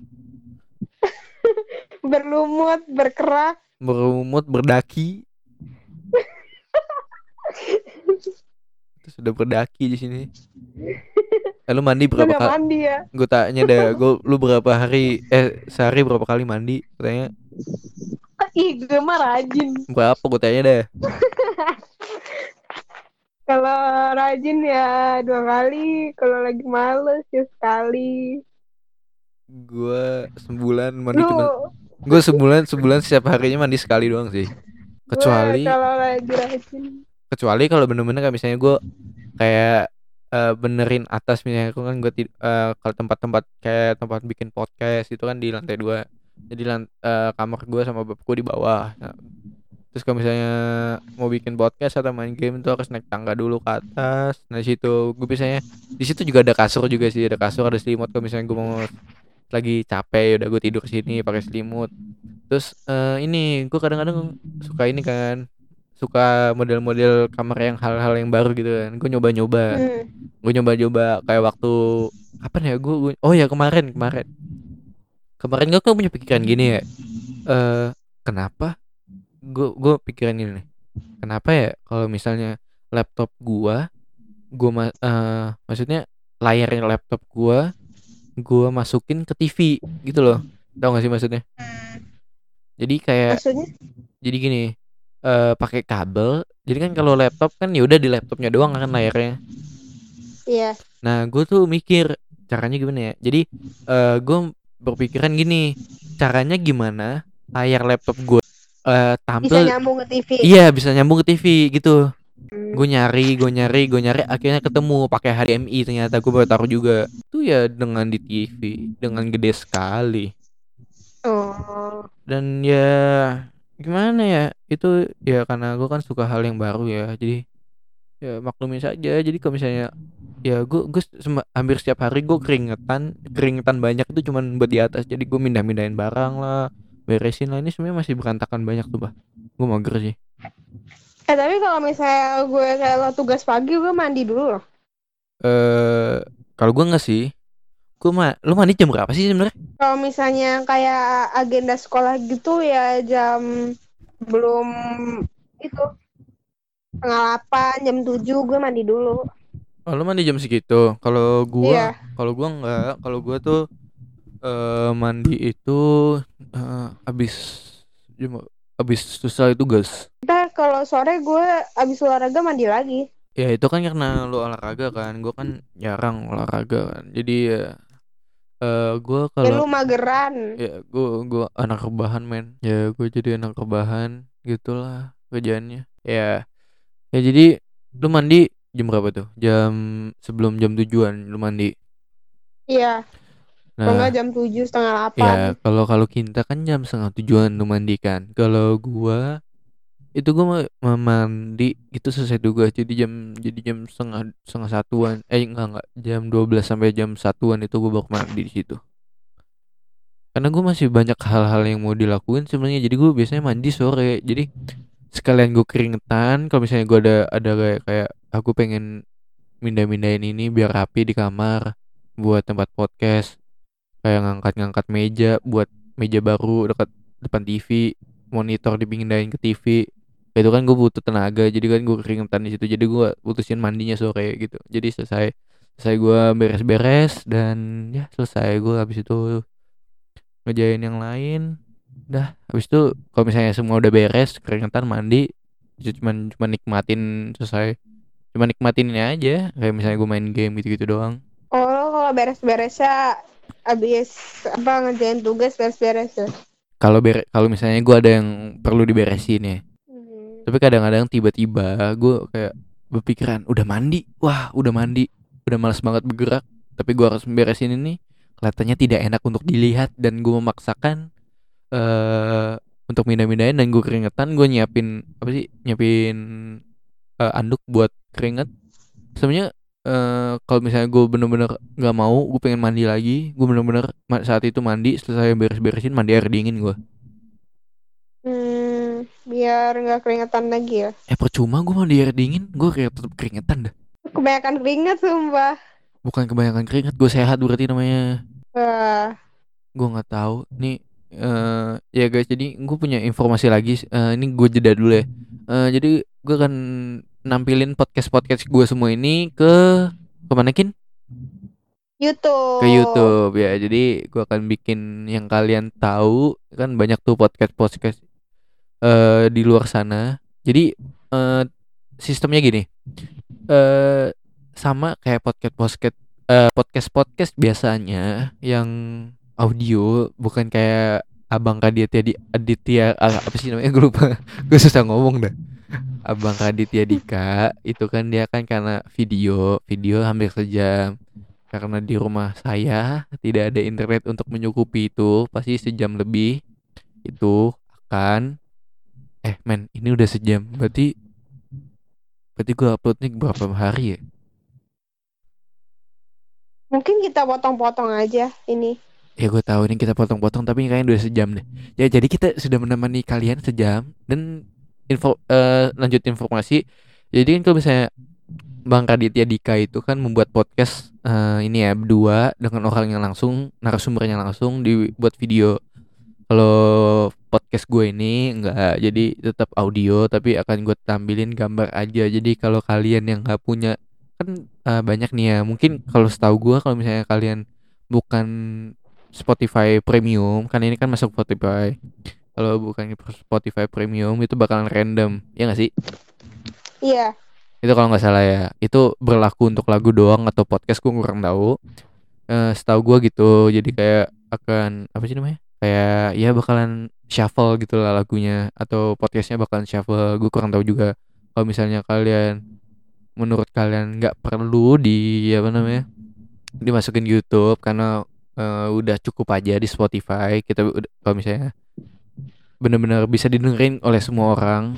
Berlumut, berkerak. berumut berdaki kita sudah berdaki di sini Eh, lu mandi berapa kali mandi ya? gue tanya deh gue lu berapa hari eh sehari berapa kali mandi katanya Ih, gue mah rajin. berapa gue tanya deh Kalau rajin ya dua kali. Kalau lagi males ya sekali. gue sebulan mandi cuma gue sebulan sebulan setiap harinya mandi sekali doang sih kecuali gue kalau lagi rajin. Kecuali kalau bener-bener kayak misalnya gue kayak eh, benerin atas misalnya aku kan gue kalau tempat-tempat kayak tempat bikin podcast itu kan di lantai dua. Jadi lan- eh, kamar gue sama bapakku di bawah. Nah, terus kalau misalnya mau bikin podcast atau main game itu harus naik tangga dulu ke atas. Nah situ gue biasanya di situ juga ada kasur juga sih ada kasur ada selimut. Kalau misalnya gue mau lagi capek ya udah gue tidur sini pakai selimut. Terus eh, ini gue kadang-kadang suka ini kan suka model-model kamar yang hal-hal yang baru gitu kan. Gue nyoba-nyoba. Hmm. gue nyoba-nyoba kayak waktu kapan ya? Gue oh ya kemarin kemarin. Kemarin gue kan punya pikiran gini ya. Eh kenapa gue gue pikiran ini nih. Kenapa ya kalau misalnya laptop gua gua ma- eh, maksudnya layarnya laptop gua gua masukin ke TV gitu loh. Tau gak sih maksudnya? Jadi kayak Maksudnya? jadi gini eh pakai kabel jadi kan kalau laptop kan ya udah di laptopnya doang kan layarnya Iya. Nah, gue tuh mikir caranya gimana ya. Jadi, eh gue berpikiran gini, caranya gimana layar laptop gue eh Bisa tampil nyambung ke TV. iya bisa nyambung ke TV gitu. Hmm. Gue nyari, gue nyari, gue nyari, akhirnya ketemu pakai HDMI ternyata gue baru taruh juga. Itu ya dengan di TV, dengan gede sekali. Oh. Dan ya gimana ya, itu ya karena gue kan suka hal yang baru ya. Jadi ya maklumin saja. Jadi kalau misalnya ya gue gue hampir setiap hari gue keringetan keringetan banyak itu cuman buat di atas jadi gue mindah mindahin barang lah beresin lah ini sebenarnya masih berantakan banyak tuh bah gue mager sih Eh tapi kalau misalnya gue kayak lo tugas pagi gue mandi dulu loh. eh kalau gue nggak sih gue mah lu mandi jam berapa sih sebenarnya Kalau misalnya kayak agenda sekolah gitu ya jam belum itu setengah delapan jam tujuh gue mandi dulu. oh, lu mandi jam segitu kalau gue Iya. kalau gue nggak kalau gue tuh eh mandi itu eh, abis jam abis susah itu gas Ntar kalau sore gue abis olahraga mandi lagi. Ya itu kan karena lu olahraga kan, gue kan jarang olahraga kan. Jadi ya eh gue Ya kalau lu mageran. ya gue gue anak rebahan men. Ya gue jadi anak rebahan gitulah kerjaannya. Ya ya jadi lu mandi jam berapa tuh? Jam sebelum jam tujuan lu mandi. Iya. Nah, nggak jam tujuh setengah ya delapan. kalau kalau kita kan jam setengah tujuan lu mandi kan. Kalau gua itu gua mau mandi itu selesai tugas. Jadi jam jadi jam setengah setengah satuan. Eh enggak enggak. Jam 12 sampai jam satuan itu gua baru mandi di situ. Karena gue masih banyak hal-hal yang mau dilakuin sebenarnya. Jadi gue biasanya mandi sore. Jadi sekalian gue keringetan kalau misalnya gue ada ada kayak kayak aku pengen mindah-mindahin ini biar rapi di kamar buat tempat podcast. Kayak ngangkat-ngangkat meja buat meja baru dekat depan TV monitor dipindahin ke TV itu kan gue butuh tenaga jadi kan gue keringetan di situ jadi gue putusin mandinya sore gitu jadi selesai selesai gue beres-beres dan ya selesai gue habis itu ngejain yang lain dah habis itu kalau misalnya semua udah beres keringetan mandi cuman cuma nikmatin selesai cuma nikmatin ini aja kayak misalnya gue main game gitu-gitu doang Oh kalau beres-beresnya abis apa ngerjain tugas beres-beres ya? kalau bere kalau misalnya gue ada yang perlu diberesin ya. Tapi kadang-kadang tiba-tiba gue kayak berpikiran udah mandi wah udah mandi udah malas banget bergerak tapi gue harus beresin ini. Kelihatannya tidak enak untuk dilihat dan gue memaksakan eh untuk mindah-mindahin dan gue keringetan gue nyiapin apa sih nyiapin eh, anduk buat keringet. Sebenarnya eh, kalau misalnya gue bener-bener nggak mau gue pengen mandi lagi gue bener-bener saat itu mandi selesai beres-beresin mandi air dingin gue biar nggak keringetan lagi ya. eh percuma gue mandi air dingin. Gue kayak tetap keringetan dah. Kebanyakan keringet sumpah. bukan kebanyakan keringet gue sehat berarti namanya. Wah, gue nggak tahu. Nih eh ya guys jadi gue punya informasi lagi Eh, ini gue jeda dulu ya. Eh, jadi gue akan nampilin podcast podcast gue semua ini ke ke mana kin? YouTube. ke YouTube ya. Jadi gue akan bikin yang kalian tahu. Kan banyak tuh podcast podcast eh di luar sana. Jadi eh sistemnya gini. Eh sama kayak podcast podcast eh podcast podcast biasanya yang audio bukan kayak abang Raditya di Aditya apa sih namanya? Gue lupa. Gue susah ngomong dah. Abang Raditya Dika itu kan dia kan karena video video hampir sejam. Karena di rumah saya tidak ada internet untuk mencukupi itu pasti sejam lebih itu akan eh men ini udah sejam. Berarti berarti gue uploadnya berapa hari ya? Mungkin kita potong-potong aja ini. ya gue tahu ini kita potong-potong tapi kayaknya udah sejam deh. Ya jadi kita sudah menemani kalian sejam dan info eh, lanjut informasi. Jadi kan kalau misalnya Bang Raditya Dika itu kan membuat podcast eh, ini ya berdua dengan orang yang langsung narasumbernya langsung dibuat video kalau podcast gue ini enggak jadi tetap audio tapi akan gue tampilin gambar aja. Jadi kalau kalian yang nggak punya kan eh, banyak nih ya. Mungkin kalau setahu gue kalau misalnya kalian bukan Spotify Premium kan ini kan masuk Spotify. Kalau bukan Spotify Premium itu bakalan random. Ya nggak sih? Iya. itu kalau nggak salah ya. Itu berlaku untuk lagu doang atau podcast gue kurang tahu. Eh setahu gue gitu. Jadi kayak akan apa sih namanya kayak ya bakalan shuffle gitu lah lagunya atau podcastnya bakalan shuffle. Gue kurang tahu juga kalau misalnya kalian menurut kalian nggak perlu di apa namanya dimasukin YouTube karena eh, udah cukup aja di Spotify. Kita kalau misalnya bener-bener bisa didengerin oleh semua orang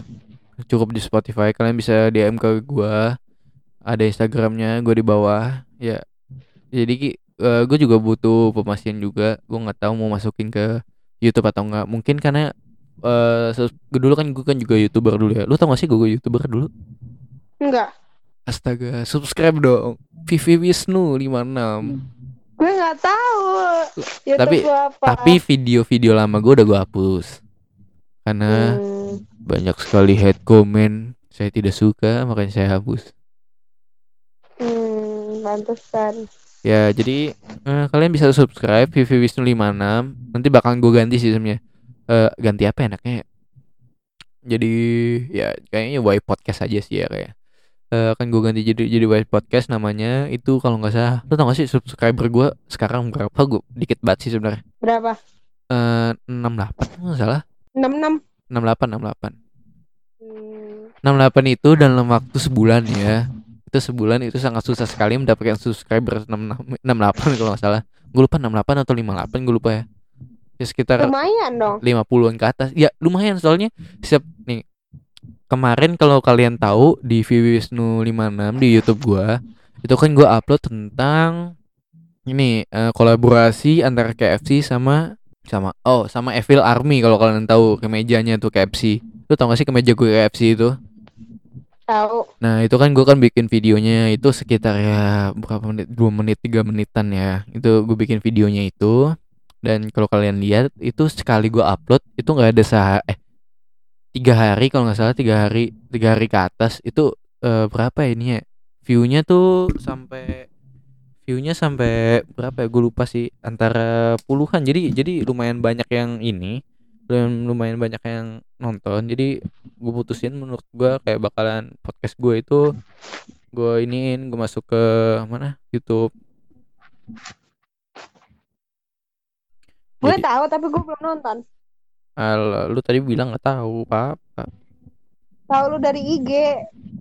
cukup di Spotify. Kalian bisa DM ke gua ada Instagramnya gue di bawah. Ya jadi gue juga butuh pemastian juga. Gue nggak tahu mau masukin ke YouTube atau enggak mungkin karena eh sus- dulu kan gue kan juga youtuber dulu ya. Lu tau gak sih gue youtuber dulu? Enggak. astaga subscribe dong. Vivi Wisnu 56 Gue nggak tahu. YouTube Tapi- apa. tapi video-video lama gue udah gue hapus. Karena Hmm, banyak sekali hate comment. Saya tidak suka makanya saya hapus. Hmm, pantesan. Ya, jadi eh, kalian bisa subscribe Vivi Wisnu 56. Nanti bakalan gue ganti sistemnya. Eh ganti apa enaknya? ya? Jadi ya kayaknya Y podcast aja sih ya kayak. Eh akan gue ganti jadi jadi Y podcast namanya itu kalau nggak salah. Lu tau gak sih subscriber gue sekarang berapa? Gue dikit banget sih sebenarnya. Berapa? Eh 68 nggak salah. 66. 68 68. Hmm, 68 itu dalam waktu sebulan ya. Itu sebulan itu sangat susah sekali mendapatkan subscriber 66 68 kalau nggak salah. Gue lupa 68 atau 58 gue lupa ya. Ya sekitar lumayan dong. 50-an ke atas. Ya lumayan soalnya setiap nih kemarin kalau kalian tahu di Vivi Wisnu 56 di YouTube gua itu kan gua upload tentang ini eh, kolaborasi antara KFC sama sama oh sama Evil Army kalau kalian tahu kemejanya tuh KFC. Lu tau gak sih kemeja gue KFC itu? Tahu. Nah itu kan gue kan bikin videonya itu sekitar ya berapa menit dua menit tiga menitan ya. Itu gue bikin videonya itu. Dan kalau kalian lihat itu sekali gue upload itu nggak ada sah eh tiga hari kalau nggak salah tiga hari tiga hari ke atas. Itu eh, berapa ya ini ya? Viewnya tuh sampai viewnya sampai berapa ya? Gue lupa sih antara puluhan. Jadi jadi lumayan banyak yang ini lumayan banyak yang nonton. Jadi gue putusin menurut gue kayak bakalan podcast gue itu gue iniin gue masuk ke mana YouTube Gue tahu tapi gue belum nonton. Al, lu tadi bilang nggak tahu apa apa Tahu lu dari IG.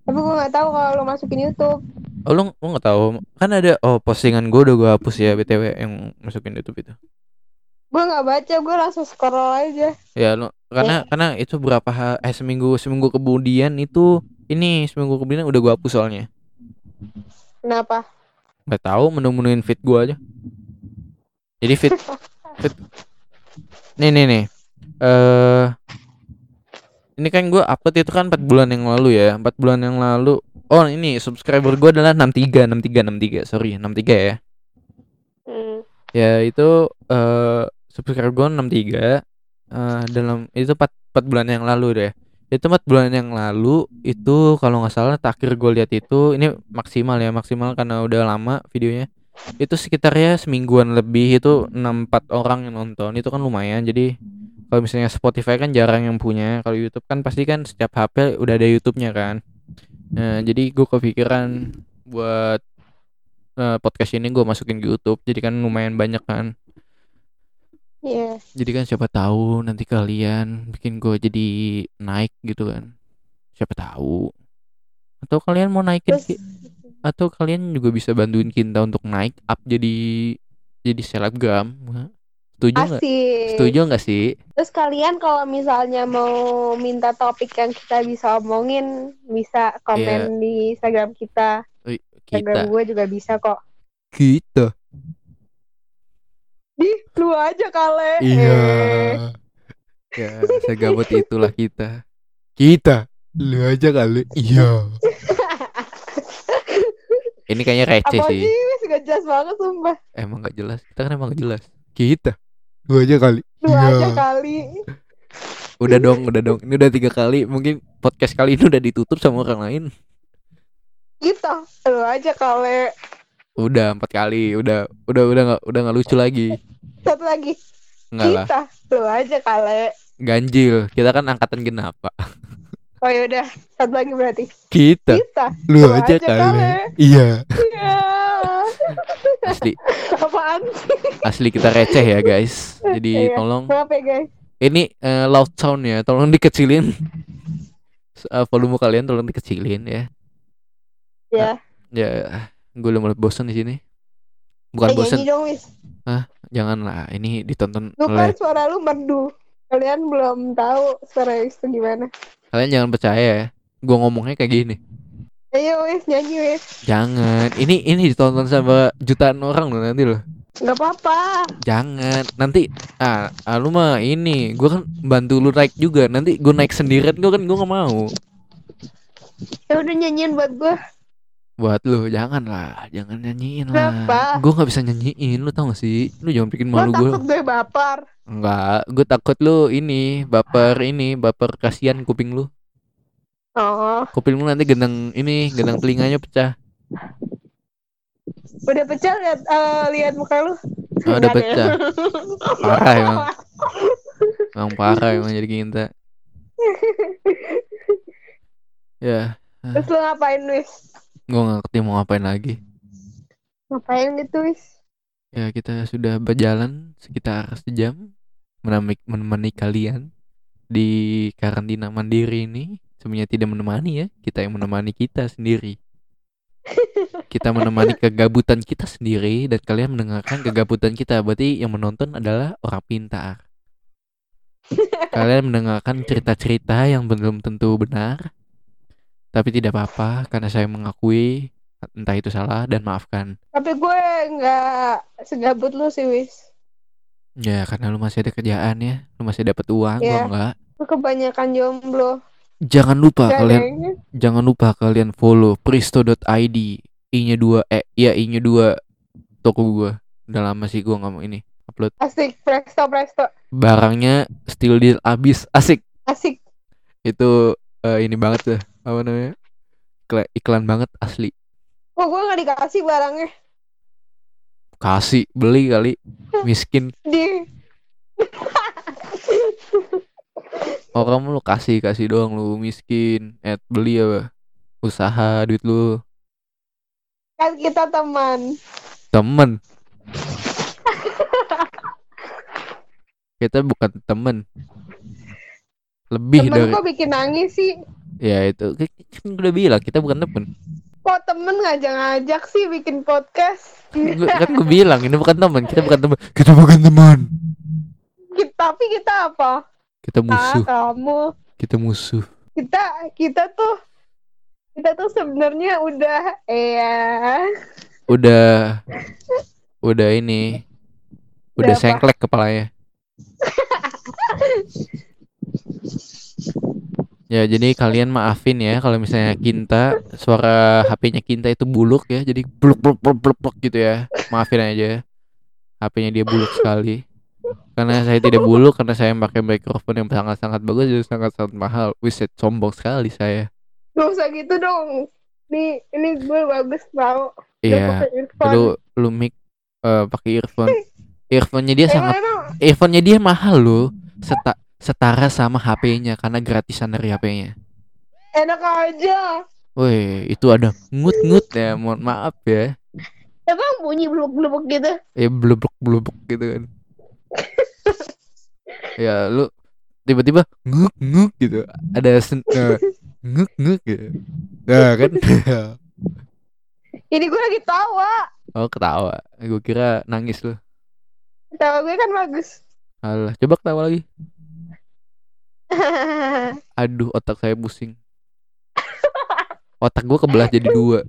Tapi gue nggak tahu kalau lu masukin YouTube. oh lu lu nggak tahu kan ada oh postingan gue udah gue hapus ya btw yang masukin YouTube itu Gue nggak baca, gue langsung scroll aja. ya lu karena karena itu berapa ha- eh seminggu seminggu kemudian itu ini seminggu kemudian udah gua hapus soalnya. Kenapa? nggak tahu menu-menuin fit gua aja. Jadi fit fit nih nih nih. Eh ini kan gua upload itu kan 4 bulan yang lalu ya 4 bulan yang lalu. Oh ini subscriber gua adalah 63 63 63 sorry 63 ya. Hmm. ya itu eh subscriber gue 63 eh dalam itu 4, 4 bulan yang lalu deh. Itu 4 bulan yang lalu itu kalau nggak salah terakhir gue lihat itu ini maksimal ya maksimal karena udah lama videonya. Itu sekitar ya semingguan lebih itu 64 orang yang nonton itu kan lumayan. Jadi kalau misalnya Spotify kan jarang yang punya kalau YouTube kan pasti kan setiap HP udah ada YouTube-nya kan. Nah jadi gue kepikiran buat eh, podcast ini gue masukin ke YouTube jadi kan lumayan banyak kan Iya. jadi kan siapa tahu nanti kalian bikin gue jadi naik gitu kan. Siapa tahu. Atau kalian mau naikin Terus atau kalian juga bisa bantuin kita untuk naik up jadi jadi selebgram. Setuju nggak? Setuju nggak sih? Terus kalian kalau misalnya mau minta topik yang kita bisa omongin, bisa komen di Instagram kita. Wih, Instagram kita. gue juga bisa kok. kita Di lu aja kale. iya. Eh. ya segabut itulah kita. Kita. Lu aja kali iya. Ini kayaknya receh Apa sih? Wis gak jelas banget sumpah. emang gak jelas. Kita kan emang gak jelas. Kita. Lu aja kali Lu aja kali. udah dong udah dong. Ini udah tiga kali. Mungkin podcast kali ini udah ditutup sama orang lain. Kita. Lu aja kale. udah empat kali. Udah udah udah nggak udah nggak lucu lagi Satu lagi. enggak lah Kita. Lu aja kale. ganjil kita kan angkatan genap pak Oh yaudah. Satu lagi berarti. kita Kita. lu Lu aja aja kali kali. iya Iya. asli Apaan sih? asli kita receh ya guys jadi Iya. tolong Maaf ya guys. ini eh, loud sound ya tolong dikecilin Eh, volume kalian tolong dikecilin ya Ya. ya gue udah mulai bosan di sini bukan Eh, bosan Wis. Janganlah ini ditonton Lu oleh kan suara lu merdu. Kalian belum tahu suara itu gimana. kalian jangan percaya ya gue ngomongnya kayak gini Ayo Wis, nyanyi Wis. jangan ini ini ditonton sama jutaan orang loh nanti loh Gak apa-apa. jangan nanti ah, ah lu mah ini gue kan bantu lu naik juga nanti gue naik sendirian gue kan gue nggak mau Ya udah nyanyiin buat gue. Buat lu jangan lah jangan nyanyiin lah. Gue nggak bisa nyanyiin lu tau gak sih? Lu jangan bikin malu gue takut gue baper. enggak gue takut lu ini baper ini baper kasihan kuping lu. Oh, kuping lu nanti gendang ini gendang telinganya pecah. Udah pecah lihat eh, lihat muka lu. Oh, udah pecah. Parah emang. Emang parah emang jadi kita ya. Terus lu ngapain Wis? Gue gak ngerti mau ngapain lagi. Ngapain gitu Wis? ya kita sudah berjalan sekitar sejam menemani, menemani kalian di karantina mandiri ini. Sebenarnya tidak menemani ya kita yang menemani kita sendiri. Kita menemani kegabutan kita sendiri dan kalian mendengarkan kegabutan kita. Berarti yang menonton adalah orang pintar. Kalian mendengarkan cerita-cerita yang belum tentu benar tapi tidak apa-apa karena saya mengakui entah itu salah dan maafkan Tapi gue nggak segabut lu sih Wis. Ya karena lu masih ada kerjaan ya Lu masih dapat uang Gua Iya. enggak Lu kebanyakan jomblo. Jangan lupa Gak kalian deng. Jangan lupa kalian follow Pristo.id I nya 2 Eh iya I nya 2 Toko gua Udah lama sih gua ngomong ini Upload Asik, presto presto. Barangnya still deal abis Asik Asik. Itu eh, ini banget tuh Apa namanya? Ikla- Iklan banget asli. Kok gue nggak dikasih barangnya? Kasih Beli kali. Miskin. Di. Orang lu kasih Kasih doang lu Miskin. Eh beli apa? Usaha duit lu. Kan kita teman. temen kita bukan temen lebih Temen dari kok bikin nangis sih? Ya itu kan udah bilang kita bukan temen Kok temen ngajak-ngajak sih bikin podcast? Kan gue bilang ini bukan temen kita bukan temen kita bukan teman Kita- Tapi kita apa? Kita Ah, musuh, kamu. kita musuh. Kita kita tuh kita tuh sebenarnya udah ya Udah udah ini Udah udah sengklek kepalanya. Ya, jadi kalian maafin ya kalau misalnya Kinta suara HP-nya Kinta itu buluk ya, jadi bluk bluk bluk bluk bluk gitu ya. Maafin aja. HP-nya dia buluk sekali. Karena saya tidak buluk karena saya pakai mikrofon yang sangat-sangat bagus dan sangat-sangat mahal. Wiset sombong sekali saya. Gak usah gitu dong. Nih, ini gue bagus tau. Iya, lu lu mic eh, pakai earphone. Earphone-nya dia Emang sangat emang earphone-nya dia mahal loh. Seta, setara sama HP-nya karena gratisan dari HP-nya. enak aja. Woi, itu ada ngut-ngut ya. Mohon maaf ya. Emang bunyi blubuk-blubuk gitu. Ya blubuk blubuk gitu kan. ya lu tiba-tiba nguk nguk gitu. Ada sen, eh, nguk nguk gitu. Nah kan. Ini gue lagi tawa. oh ketawa. Gue kira nangis lu. Tawa gue kan bagus. Alah, coba ketawa lagi. Aduh, otak saya pusing. Otak gua kebelah jadi dua.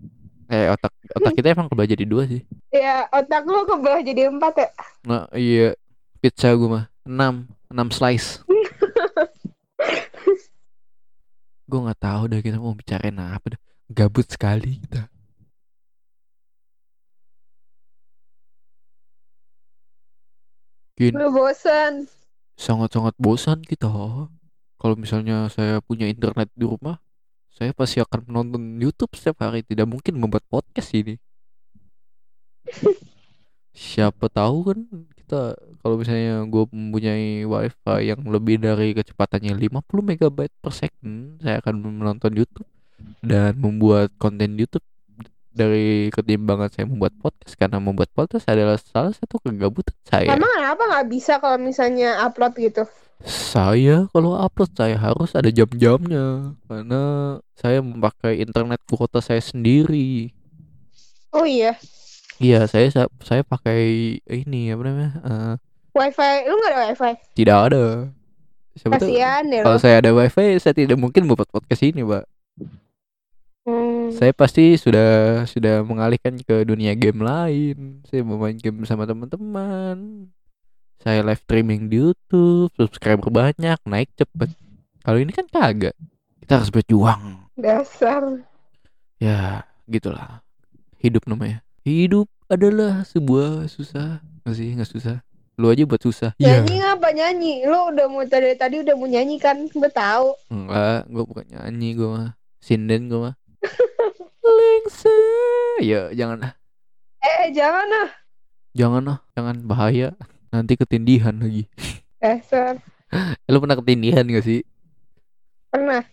Eh, otak otak kita emang kebelah jadi dua sih. ya, otak lu kebelah jadi empat ya. Nah, iya. Pizza gua mah 6, 6 slice. gua nggak tahu dah kita mau bicarain apa dah. Gabut sekali kita. Kin, Lu bosen. sangat-sangat bosan kita. Kalau misalnya saya punya internet di rumah, saya pasti akan menonton YouTube setiap hari. Tidak mungkin membuat podcast ini. Siapa tahu kan kita kalau misalnya gue mempunyai wifi yang lebih dari kecepatannya 50 megabyte per second, saya akan menonton YouTube dan membuat konten YouTube dari ketimbangan saya membuat podcast karena membuat podcast adalah salah satu kegabutan saya. Emang kenapa nggak bisa kalau misalnya upload gitu? Saya kalau upload saya harus ada jam-jamnya karena saya memakai internet kuota saya sendiri. Oh iya. Iya, saya sa- saya pakai ini apa namanya? eh, Wifi, lu nggak ada wifi? tidak ada. Siapa Kasian deh kalau saya ada wifi saya tidak mungkin membuat podcast ini, Pak. Hmm. Saya pasti sudah sudah mengalihkan ke dunia game lain. Saya bermain game sama teman-teman. Saya live streaming di YouTube, subscriber banyak, naik cepet. Kalau ini kan kagak. Kita harus berjuang. Dasar. Ya, gitulah. Hidup namanya. Hidup adalah sebuah susah. Nggak sih, nggak susah. Lu aja buat susah. Nyanyi ngapa nyanyi? Lu udah mau tadi tadi udah mau nyanyi kan? Gue tahu. Enggak, gue bukan nyanyi gue mah. Sinden gue mah. Lengse. Ya, jangan lah. Eh jangan ah. Jangan lah, jangan bahaya. Nanti ketindihan lagi. Dasar. Eh, lu pernah ketindihan gak sih? Pernah.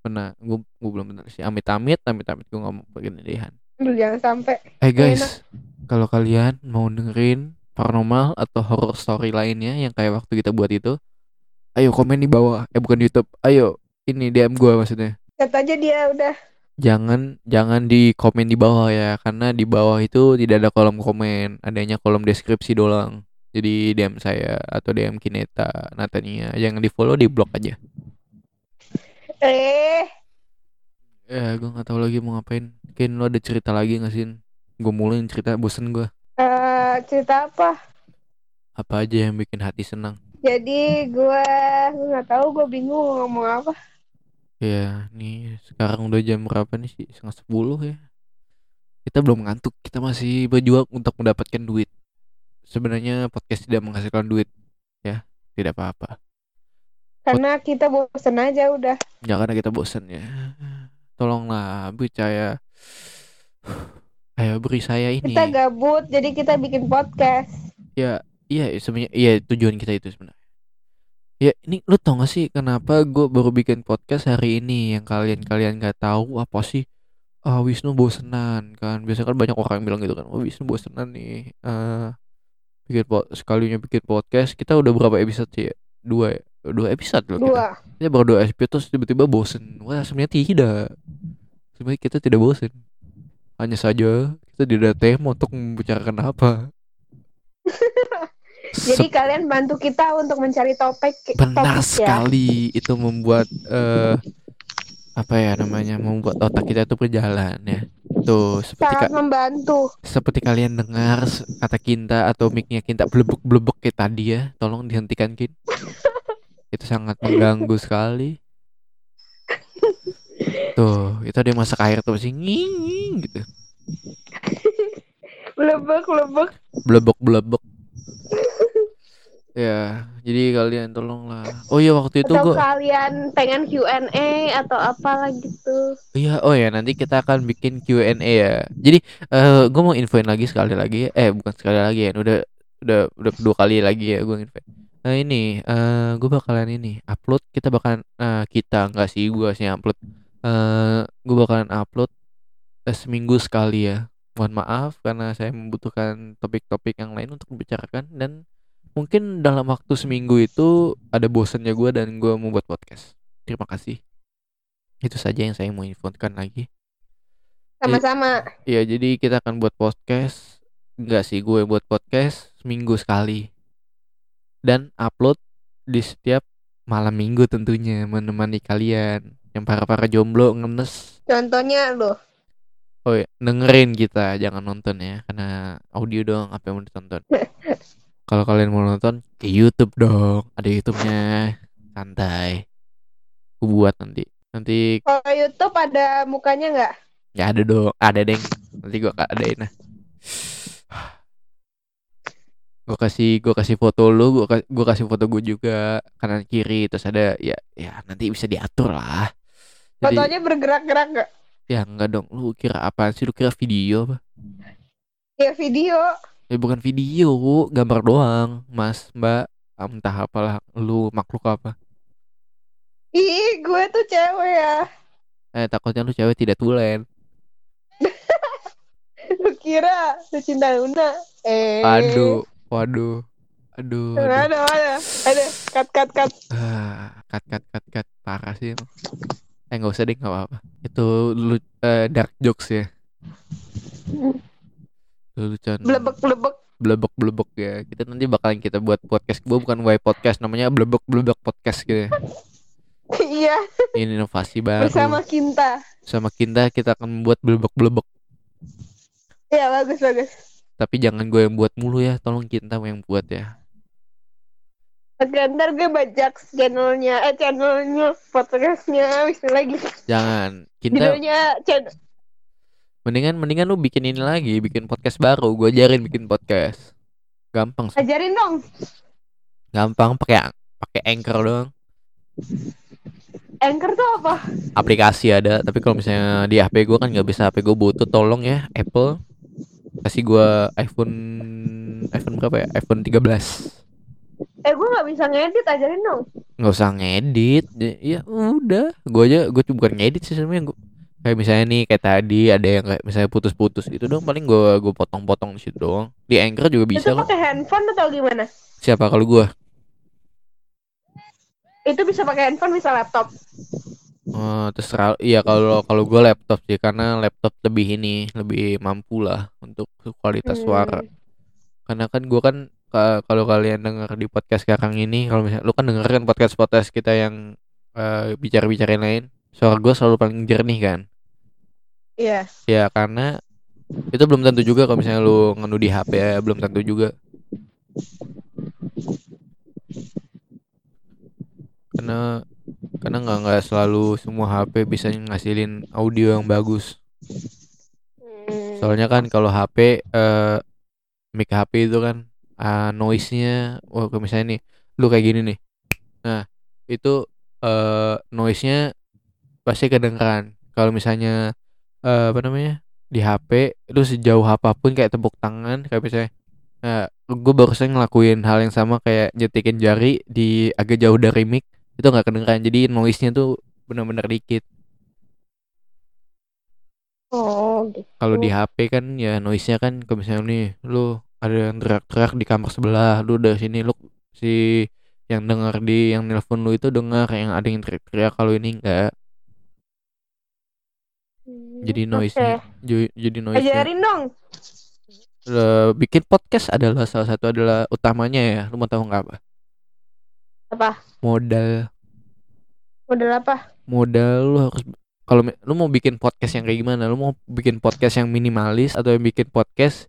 Pernah. Gue gue belum pernah sih. Amit-amit, amit-amit gue mau ketindihan. Jangan sampai. Eh guys, kalau kalian mau dengerin paranormal atau horror story lainnya yang kayak waktu kita buat itu, ayo komen di bawah. Eh bukan di YouTube. Ayo, ini DM gua maksudnya. Chat aja dia udah. Jangan jangan di komen di bawah ya, karena di bawah itu tidak ada kolom komen, adanya kolom deskripsi doang. Jadi DM saya atau DM Kineta, Natania, jangan di follow, di blok aja. Eh, Ya, gue nggak tahu lagi mau ngapain. Kin, lo ada cerita lagi nggak sih? Gue mulai cerita, bosen gue. eh, cerita apa? Apa aja yang bikin hati senang? Jadi gue gue nggak tahu gue bingung mau ngomong apa. Ya, nih sekarang udah jam berapa nih sih? Setengah sepuluh ya. Kita belum ngantuk, kita masih berjuang untuk mendapatkan duit. Sebenarnya podcast tidak menghasilkan duit, ya, tidak apa-apa. Karena kita bosen aja udah. Ya karena kita bosan ya. Tolonglah percaya. Ayo beri saya ini. Kita gabut jadi kita bikin podcast. Ya, iya sebenarnya iya tujuan kita itu sebenarnya. Ya, ini lu tau gak sih kenapa gue baru bikin podcast hari ini yang kalian-kalian gak tahu apa sih? Ah, Wisnu bosenan kan. Biasanya kan banyak orang yang bilang gitu kan. Oh, Wisnu bosenan nih. Eh bikin po- sekalinya bikin podcast. Kita udah berapa episode sih ya? Dua ya? Dua episode loh kita. Dua. Kita baru dua episode terus tiba-tiba bosen. Wah, sebenarnya tidak. Sebenarnya kita tidak bosen. Hanya saja kita tidak tema untuk membicarakan apa. Jadi kalian bantu kita untuk mencari topik benar topik ya. sekali itu membuat eh apa ya namanya membuat otak kita tuh berjalan ya tuh seperti Sangat membantu. seperti kalian dengar kata Kinta atau mic-nya Kinta blebek-blebek kayak tadi ya. Tolong dihentikan Kin. Itu sangat mengganggu sekali. Tuh itu dia masak air tuh masih nging gitu. Lebek lebek. blebek-blebek ya jadi kalian tolonglah oh iya waktu itu Atau gua kalian pengen Q&A atau apalah gitu. Iya, oh ya nanti kita akan bikin Q&A ya. Jadi eh gue mau infoin lagi sekali lagi, eh bukan sekali lagi ya, udah udah udah kedua kali lagi ya gue infoin. Nah ini, eh gue bakalan ini upload, kita bakalan eh, kita nggak sih gue sih upload. Eh gue bakalan upload eh, seminggu sekali ya. Mohon maaf karena saya membutuhkan topik-topik yang lain untuk dibicarakan dan mungkin dalam waktu seminggu itu ada bosannya gue dan gue mau buat podcast. Terima kasih. Itu saja yang saya mau infokan lagi. Sama-sama. Ya jadi kita akan buat podcast Enggak sih gue buat podcast Seminggu sekali Dan upload di setiap malam minggu tentunya Menemani kalian Yang para-para jomblo ngenes Contohnya loh. Oh ya dengerin kita Jangan nonton ya Karena audio doang apa yang mau ditonton Kalau kalian mau nonton ke Youtube dong Ada Youtubenya Santai Gue buat nanti Nanti Kalau YouTube ada mukanya nggak? Ya ada dong, ada deng. Nanti gua adain nah. Gua kasih gua kasih foto lu, gua, ka- gua kasih foto gua juga kanan kiri terus ada ya ya nanti bisa diatur lah. Jadi Fotonya bergerak-gerak nggak? ya enggak dong, lu kira apaan sih? Lu kira video apa? Ya video. Ya bukan video, gambar doang, Mas, Mbak. Ah, Entah apalah lu makhluk apa. Ih, gue tuh cewek ya. Eh takutnya lu cewek tidak tulen. Lu kira lu cinta Luna? Eh. Aduh, waduh. Aduh, aduh. Ada, ada, ada. Cut, cut, cut. Ah, cut cut cut cut parah sih emang. Eh nggak usah deh nggak apa-apa. Itu lu eh, dark jokes ya. Lucuan. Blebek, blebek. Blebek blebek ya. Kita nanti bakalan kita buat podcast. Gua bukan Y podcast namanya blebek blebek podcast gitu. ya. Iya, Ini inovasi baru. bersama Kinta. Sama kita kita akan membuat blebek blebek. Iya, bagus, bagus. Tapi jangan gue yang buat mulu ya. Tolong kita yang buat ya. Oke, ntar gue bajak channelnya, eh channelnya, podcastnya, bisa lagi. Jangan. Kita Judulnya channel. Mendingan mendingan lu bikin ini lagi, bikin podcast baru. Gue ajarin bikin podcast. Gampang sih. Ajarin dong. Gampang pakai pakai anchor doang. Anchor tuh apa? aplikasi ada tapi kalau misalnya di HP gue kan nggak bisa HP gue butuh tolong ya Apple kasih gue iPhone iPhone berapa ya iPhone 13 Eh, gue gak bisa ngedit, ajarin dong. nggak usah ngedit ya udah gue aja gue bukan ngedit sih sebenarnya Gua- kayak misalnya nih kayak tadi ada yang kayak misalnya putus-putus itu dong paling gue gue potong-potong di situ doang. Di Anchor juga bisa Itu pakai handphone atau gimana? siapa? Kalau gue Itu bisa pakai handphone, bisa laptop. Oh, terserah. Iya kalau kalau gue laptop sih karena laptop lebih ini lebih mampu lah untuk kualitas Hmm. suara. Karena kan gue kan ka- kalau kalian dengar di podcast sekarang ini kalau misalnya lu kan denger kan podcast podcast kita yang eh, bicara-bicara lain suara gue selalu paling jernih kan Iya. ya karena itu belum tentu juga kalau misalnya lu ngenu di HP ya belum tentu juga karena karena nggak nggak selalu semua HP bisa ngasilin audio yang bagus Hmm. soalnya kan kalau HP eh mic HP itu kan ah, noise-nya oh kayak misalnya nih lu kayak gini nih nah itu eh noise-nya pasti kedengeran kalau misalnya eh, apa namanya di HP itu sejauh apa pun kayak tepuk tangan kayak misalnya nah gue barusan ngelakuin hal yang sama kayak nyetikin jari di agak jauh dari mic itu nggak kedengeran jadi noise-nya tuh benar-benar dikit Oh, gitu. kalau di HP kan ya noise-nya kan kalau misalnya nih lu ada yang teriak-teriak di kamar sebelah lu dari sini lu si yang dengar di yang nelpon lu itu dengar yang ada yang teriak-teriak kalau ini enggak Hmm, noise-nya oke. ju- jadi noise-nya Ajarin dong. Eh, bikin podcast adalah salah satu adalah utamanya ya lu mau tahu nggak apa Apa? modal Modal apa? modal lu harus kalau lu mau bikin podcast yang kayak gimana lu mau bikin podcast yang minimalis atau yang bikin podcast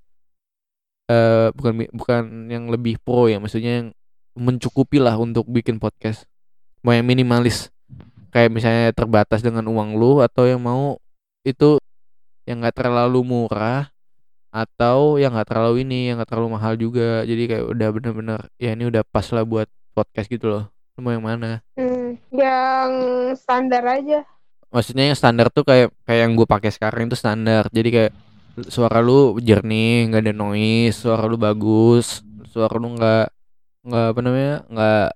eh bukan bukan yang lebih pro ya maksudnya yang mencukupi lah untuk bikin podcast mau yang minimalis kayak misalnya terbatas dengan uang lu atau yang mau itu yang nggak terlalu murah atau yang nggak terlalu ini yang nggak terlalu mahal juga. Jadi kayak udah bener-bener ya ini udah pas lah buat podcast gitu loh. Lu mau yang mana? Hmm, yang standar aja. maksudnya yang standar tuh kayak kayak yang gue pakai sekarang itu standar. Jadi kayak suara lu jernih nggak ada noise suara lu bagus suara lu nggak nggak apa namanya nggak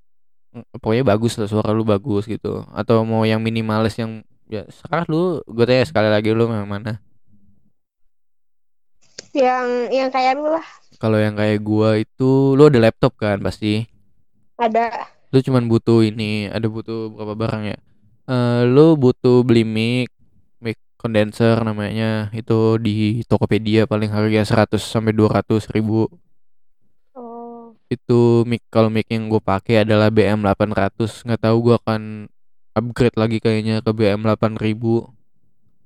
pokoknya bagus lah suara lu bagus gitu. Atau mau yang minimalis yang ya sekarang lu gue tanya sekali lagi lu yang mana Yang yang kayak lu lah. kalau yang kayak gua itu lu ada laptop kan pasti Ada. lu cuman butuh ini ada butuh berapa barang ya Eh lu butuh beli mic mic condenser namanya itu di Tokopedia paling harga 100 sampai 200 ribu Oh. itu mic kalau mic yang gue pakai adalah BM 800 nggak tahu gua akan upgrade lagi kayaknya ke BM 8000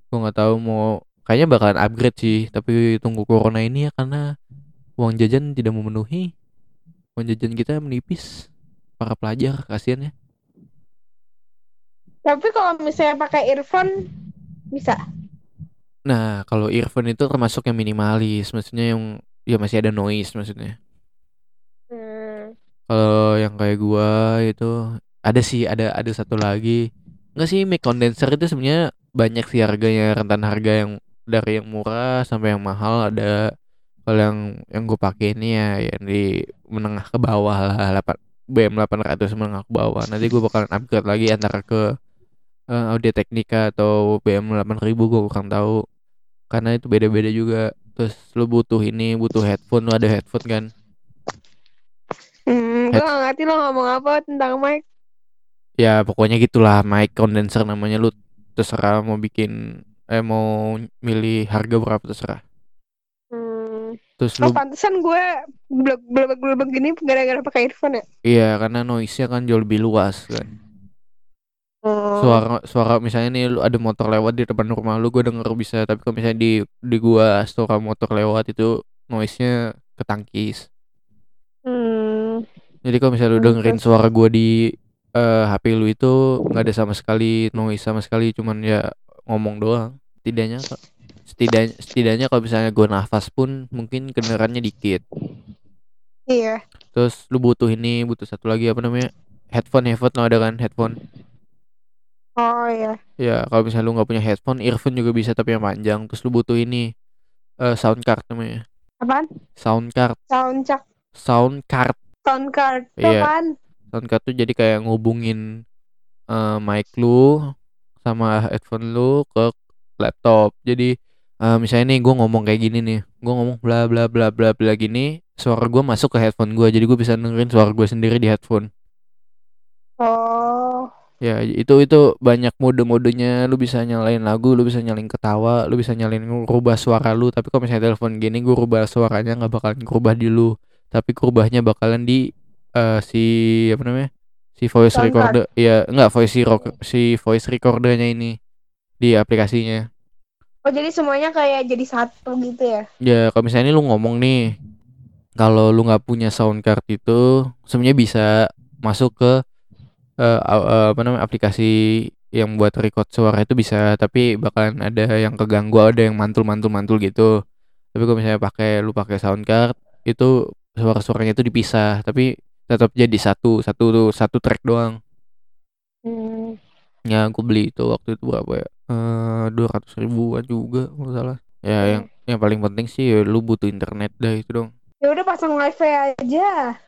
gua nggak tahu mau kayaknya bakalan upgrade sih tapi tunggu corona ini ya karena uang jajan tidak memenuhi. Uang jajan kita menipis. Para pelajar kasihan ya. Tapi kalau misalnya pakai earphone bisa. nah kalau earphone itu termasuk yang minimalis. Maksudnya yang ya masih ada noise maksudnya. Hmm. Kalau yang kayak gua itu ada sih ada ada satu lagi. Enggak sih mic condenser itu sebenarnya banyak sih harganya rentan harga yang dari yang murah sampai yang mahal ada. Kalau yang yang gue pakai ini ya yang di menengah ke bawah lah 8 BM 800 menengah ke bawah. Nanti gue bakalan upgrade lagi antara ke eh, Audio Technica atau BM 8000 gue kurang tahu. Karena itu beda-beda juga. Terus lu butuh ini, butuh headphone, lu ada headphone kan? Hmm, gue gak ngerti lo ngomong apa tentang mic. Ya pokoknya gitulah mic condenser namanya lu terserah mau bikin eh mau milih harga berapa terserah Hmm. terus Oh, lu pantesan gue blebek blebek gini gara-gara pakai earphone ya. iya karena noise nya kan jauh lebih luas kan Oh. suara suara misalnya nih lu ada motor lewat di depan rumah lu gue denger bisa tapi kalau misalnya di di gua suara motor lewat itu noise nya ketangkis Hmm. jadi kalau misalnya lu Hmm, dengerin suara gua di eh, HP lu itu nggak ada sama sekali noise sama sekali cuman ya ngomong doang setidaknya setidaknya setidaknya kalau misalnya gua nafas pun mungkin kedengarannya dikit Iya. terus lu butuh ini butuh satu lagi apa namanya headphone headphone lo ada kan headphone Oh iya. ya kalau misalnya lu nggak punya headphone earphone juga bisa tapi yang panjang terus lu butuh ini eh sound card namanya Apaan? sound card Sound check. sound card Sound card. Iya. Apaan? sound card tuh jadi kayak ngubungin eh, mic lu sama headphone lu ke laptop jadi eh, misalnya nih gue ngomong kayak gini nih gue ngomong bla bla bla bla bla gini suara gue masuk ke headphone gue jadi gue bisa dengerin suara gue sendiri di headphone Oh. ya itu itu banyak mode-modenya lu bisa nyalain lagu lu bisa nyalain ketawa lu bisa nyalain ngerubah suara lu tapi kalau misalnya telepon gini gue rubah suaranya nggak bakalan ngerubah di lu tapi kerubahnya bakalan di eh, si apa namanya si voice recorder ya enggak voice recorder si voice recordernya ini di aplikasinya. Oh jadi semuanya kayak jadi satu gitu ya? ya kalau misalnya ini lu ngomong nih kalau lu nggak punya sound card itu sebenarnya bisa masuk ke eh, a- eh, apa namanya aplikasi yang buat record suara itu bisa tapi bakalan ada yang keganggu ada yang mantul mantul mantul gitu. Tapi kalau misalnya pakai lu pakai sound card itu suara-suaranya itu dipisah tapi tetap jadi satu satu tuh satu track doang. Hmm. ya aku beli itu waktu itu berapa ya? Eh dua ratus ribuan juga kalau salah. Ya Hmm. yang yang paling penting sih ya lu butuh internet dah itu dong. Ya udah pasang wifi aja.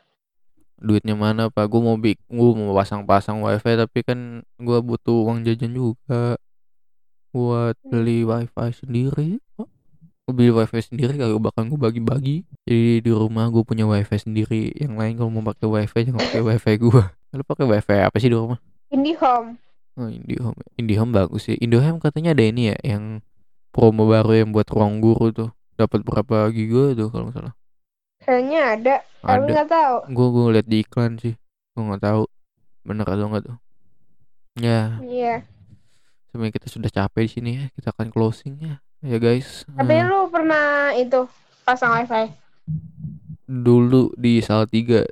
duitnya mana pak? Gue mau bik gue mau pasang-pasang wifi tapi kan gue butuh uang jajan juga buat beli wifi sendiri gue beli wifi sendiri kagak bakal gue bagi-bagi. Jadi di rumah gue punya wifi sendiri. Yang lain kalau mau pakai wifi jangan pakai wifi gue lu pakai wifi apa sih di rumah? IndiHome. oh IndiHome. IndiHome bagus sih. IndiHome katanya ada ini ya yang promo baru yang buat ruang guru tuh. Dapat berapa giga tuh kalau nggak salah. Kayaknya ada, tapi Ada. nggak tahu. gue gue liat di iklan sih. Gue nggak tahu bener atau enggak tuh. Ya. Iya. sebenarnya kita sudah capek di sini ya. Kita akan closing ya ya guys. Tapi Eh, lu pernah itu pasang wifi? dulu di Salatiga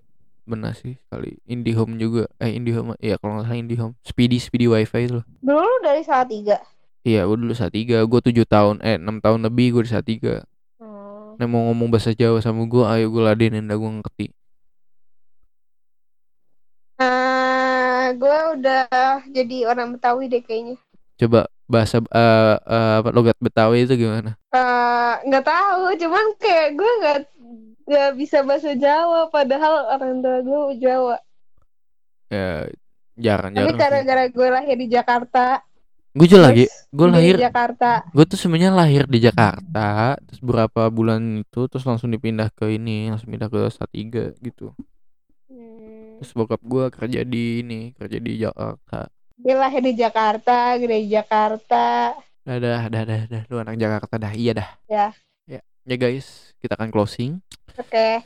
benar sih kali. IndiHome juga. Eh IndiHome ya kalau nggak salah IndiHome. Speedy Speedy WiFi itu loh. Dulu lu dari Salatiga. iya gue dulu Salatiga gue tujuh tahun eh enam tahun lebih gue di Salatiga Hmm. Nah mau ngomong bahasa Jawa sama gue ayo gue ladenin dah gue ngerti. Eh, gue udah jadi orang Betawi deh kayaknya. coba bahasa eh eh, apa logat Betawi itu gimana Eh, nggak tahu, cuman kayak gue nggak nggak bisa bahasa Jawa, padahal orang tua gue Jawa. ya jarang Tapi jarang gara-gara gue lahir di Jakarta, gue juga lagi gue di lahir Jakarta. gue tuh sebenarnya lahir di Jakarta terus beberapa bulan itu terus langsung dipindah ke ini langsung pindah ke Salatiga gitu Hmm. terus bokap gue kerja di ini kerja di Jakarta Dia lahir di Jakarta, gede di Jakarta. dah dah dah dah, dah. lu anak Jakarta dah iya dah Ya. ya ya guys kita akan closing Oke.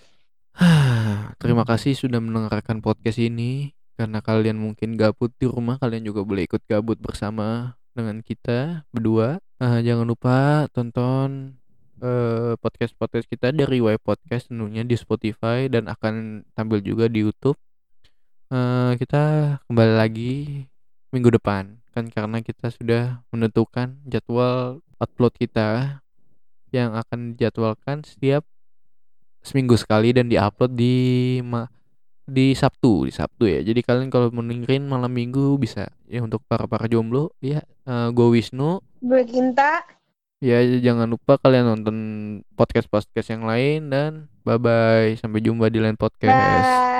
terima kasih sudah mendengarkan podcast ini karena kalian mungkin gabut di rumah kalian juga boleh ikut gabut bersama dengan kita berdua Ah, jangan lupa tonton eh, podcast-podcast kita dari web podcast tentunya di Spotify dan akan tampil juga di YouTube Eh, kita kembali lagi minggu depan. Kan karena kita sudah menentukan jadwal upload kita yang akan dijadwalkan setiap seminggu sekali dan diupload di ma- di Sabtu di Sabtu ya. Jadi kalian kalau mau dengerin malam minggu bisa. Ya untuk para para jomblo ya gue Wisnu. Gue Kinta. ya jangan lupa kalian nonton podcast podcast yang lain dan bye bye sampai jumpa di lain podcast. Bye.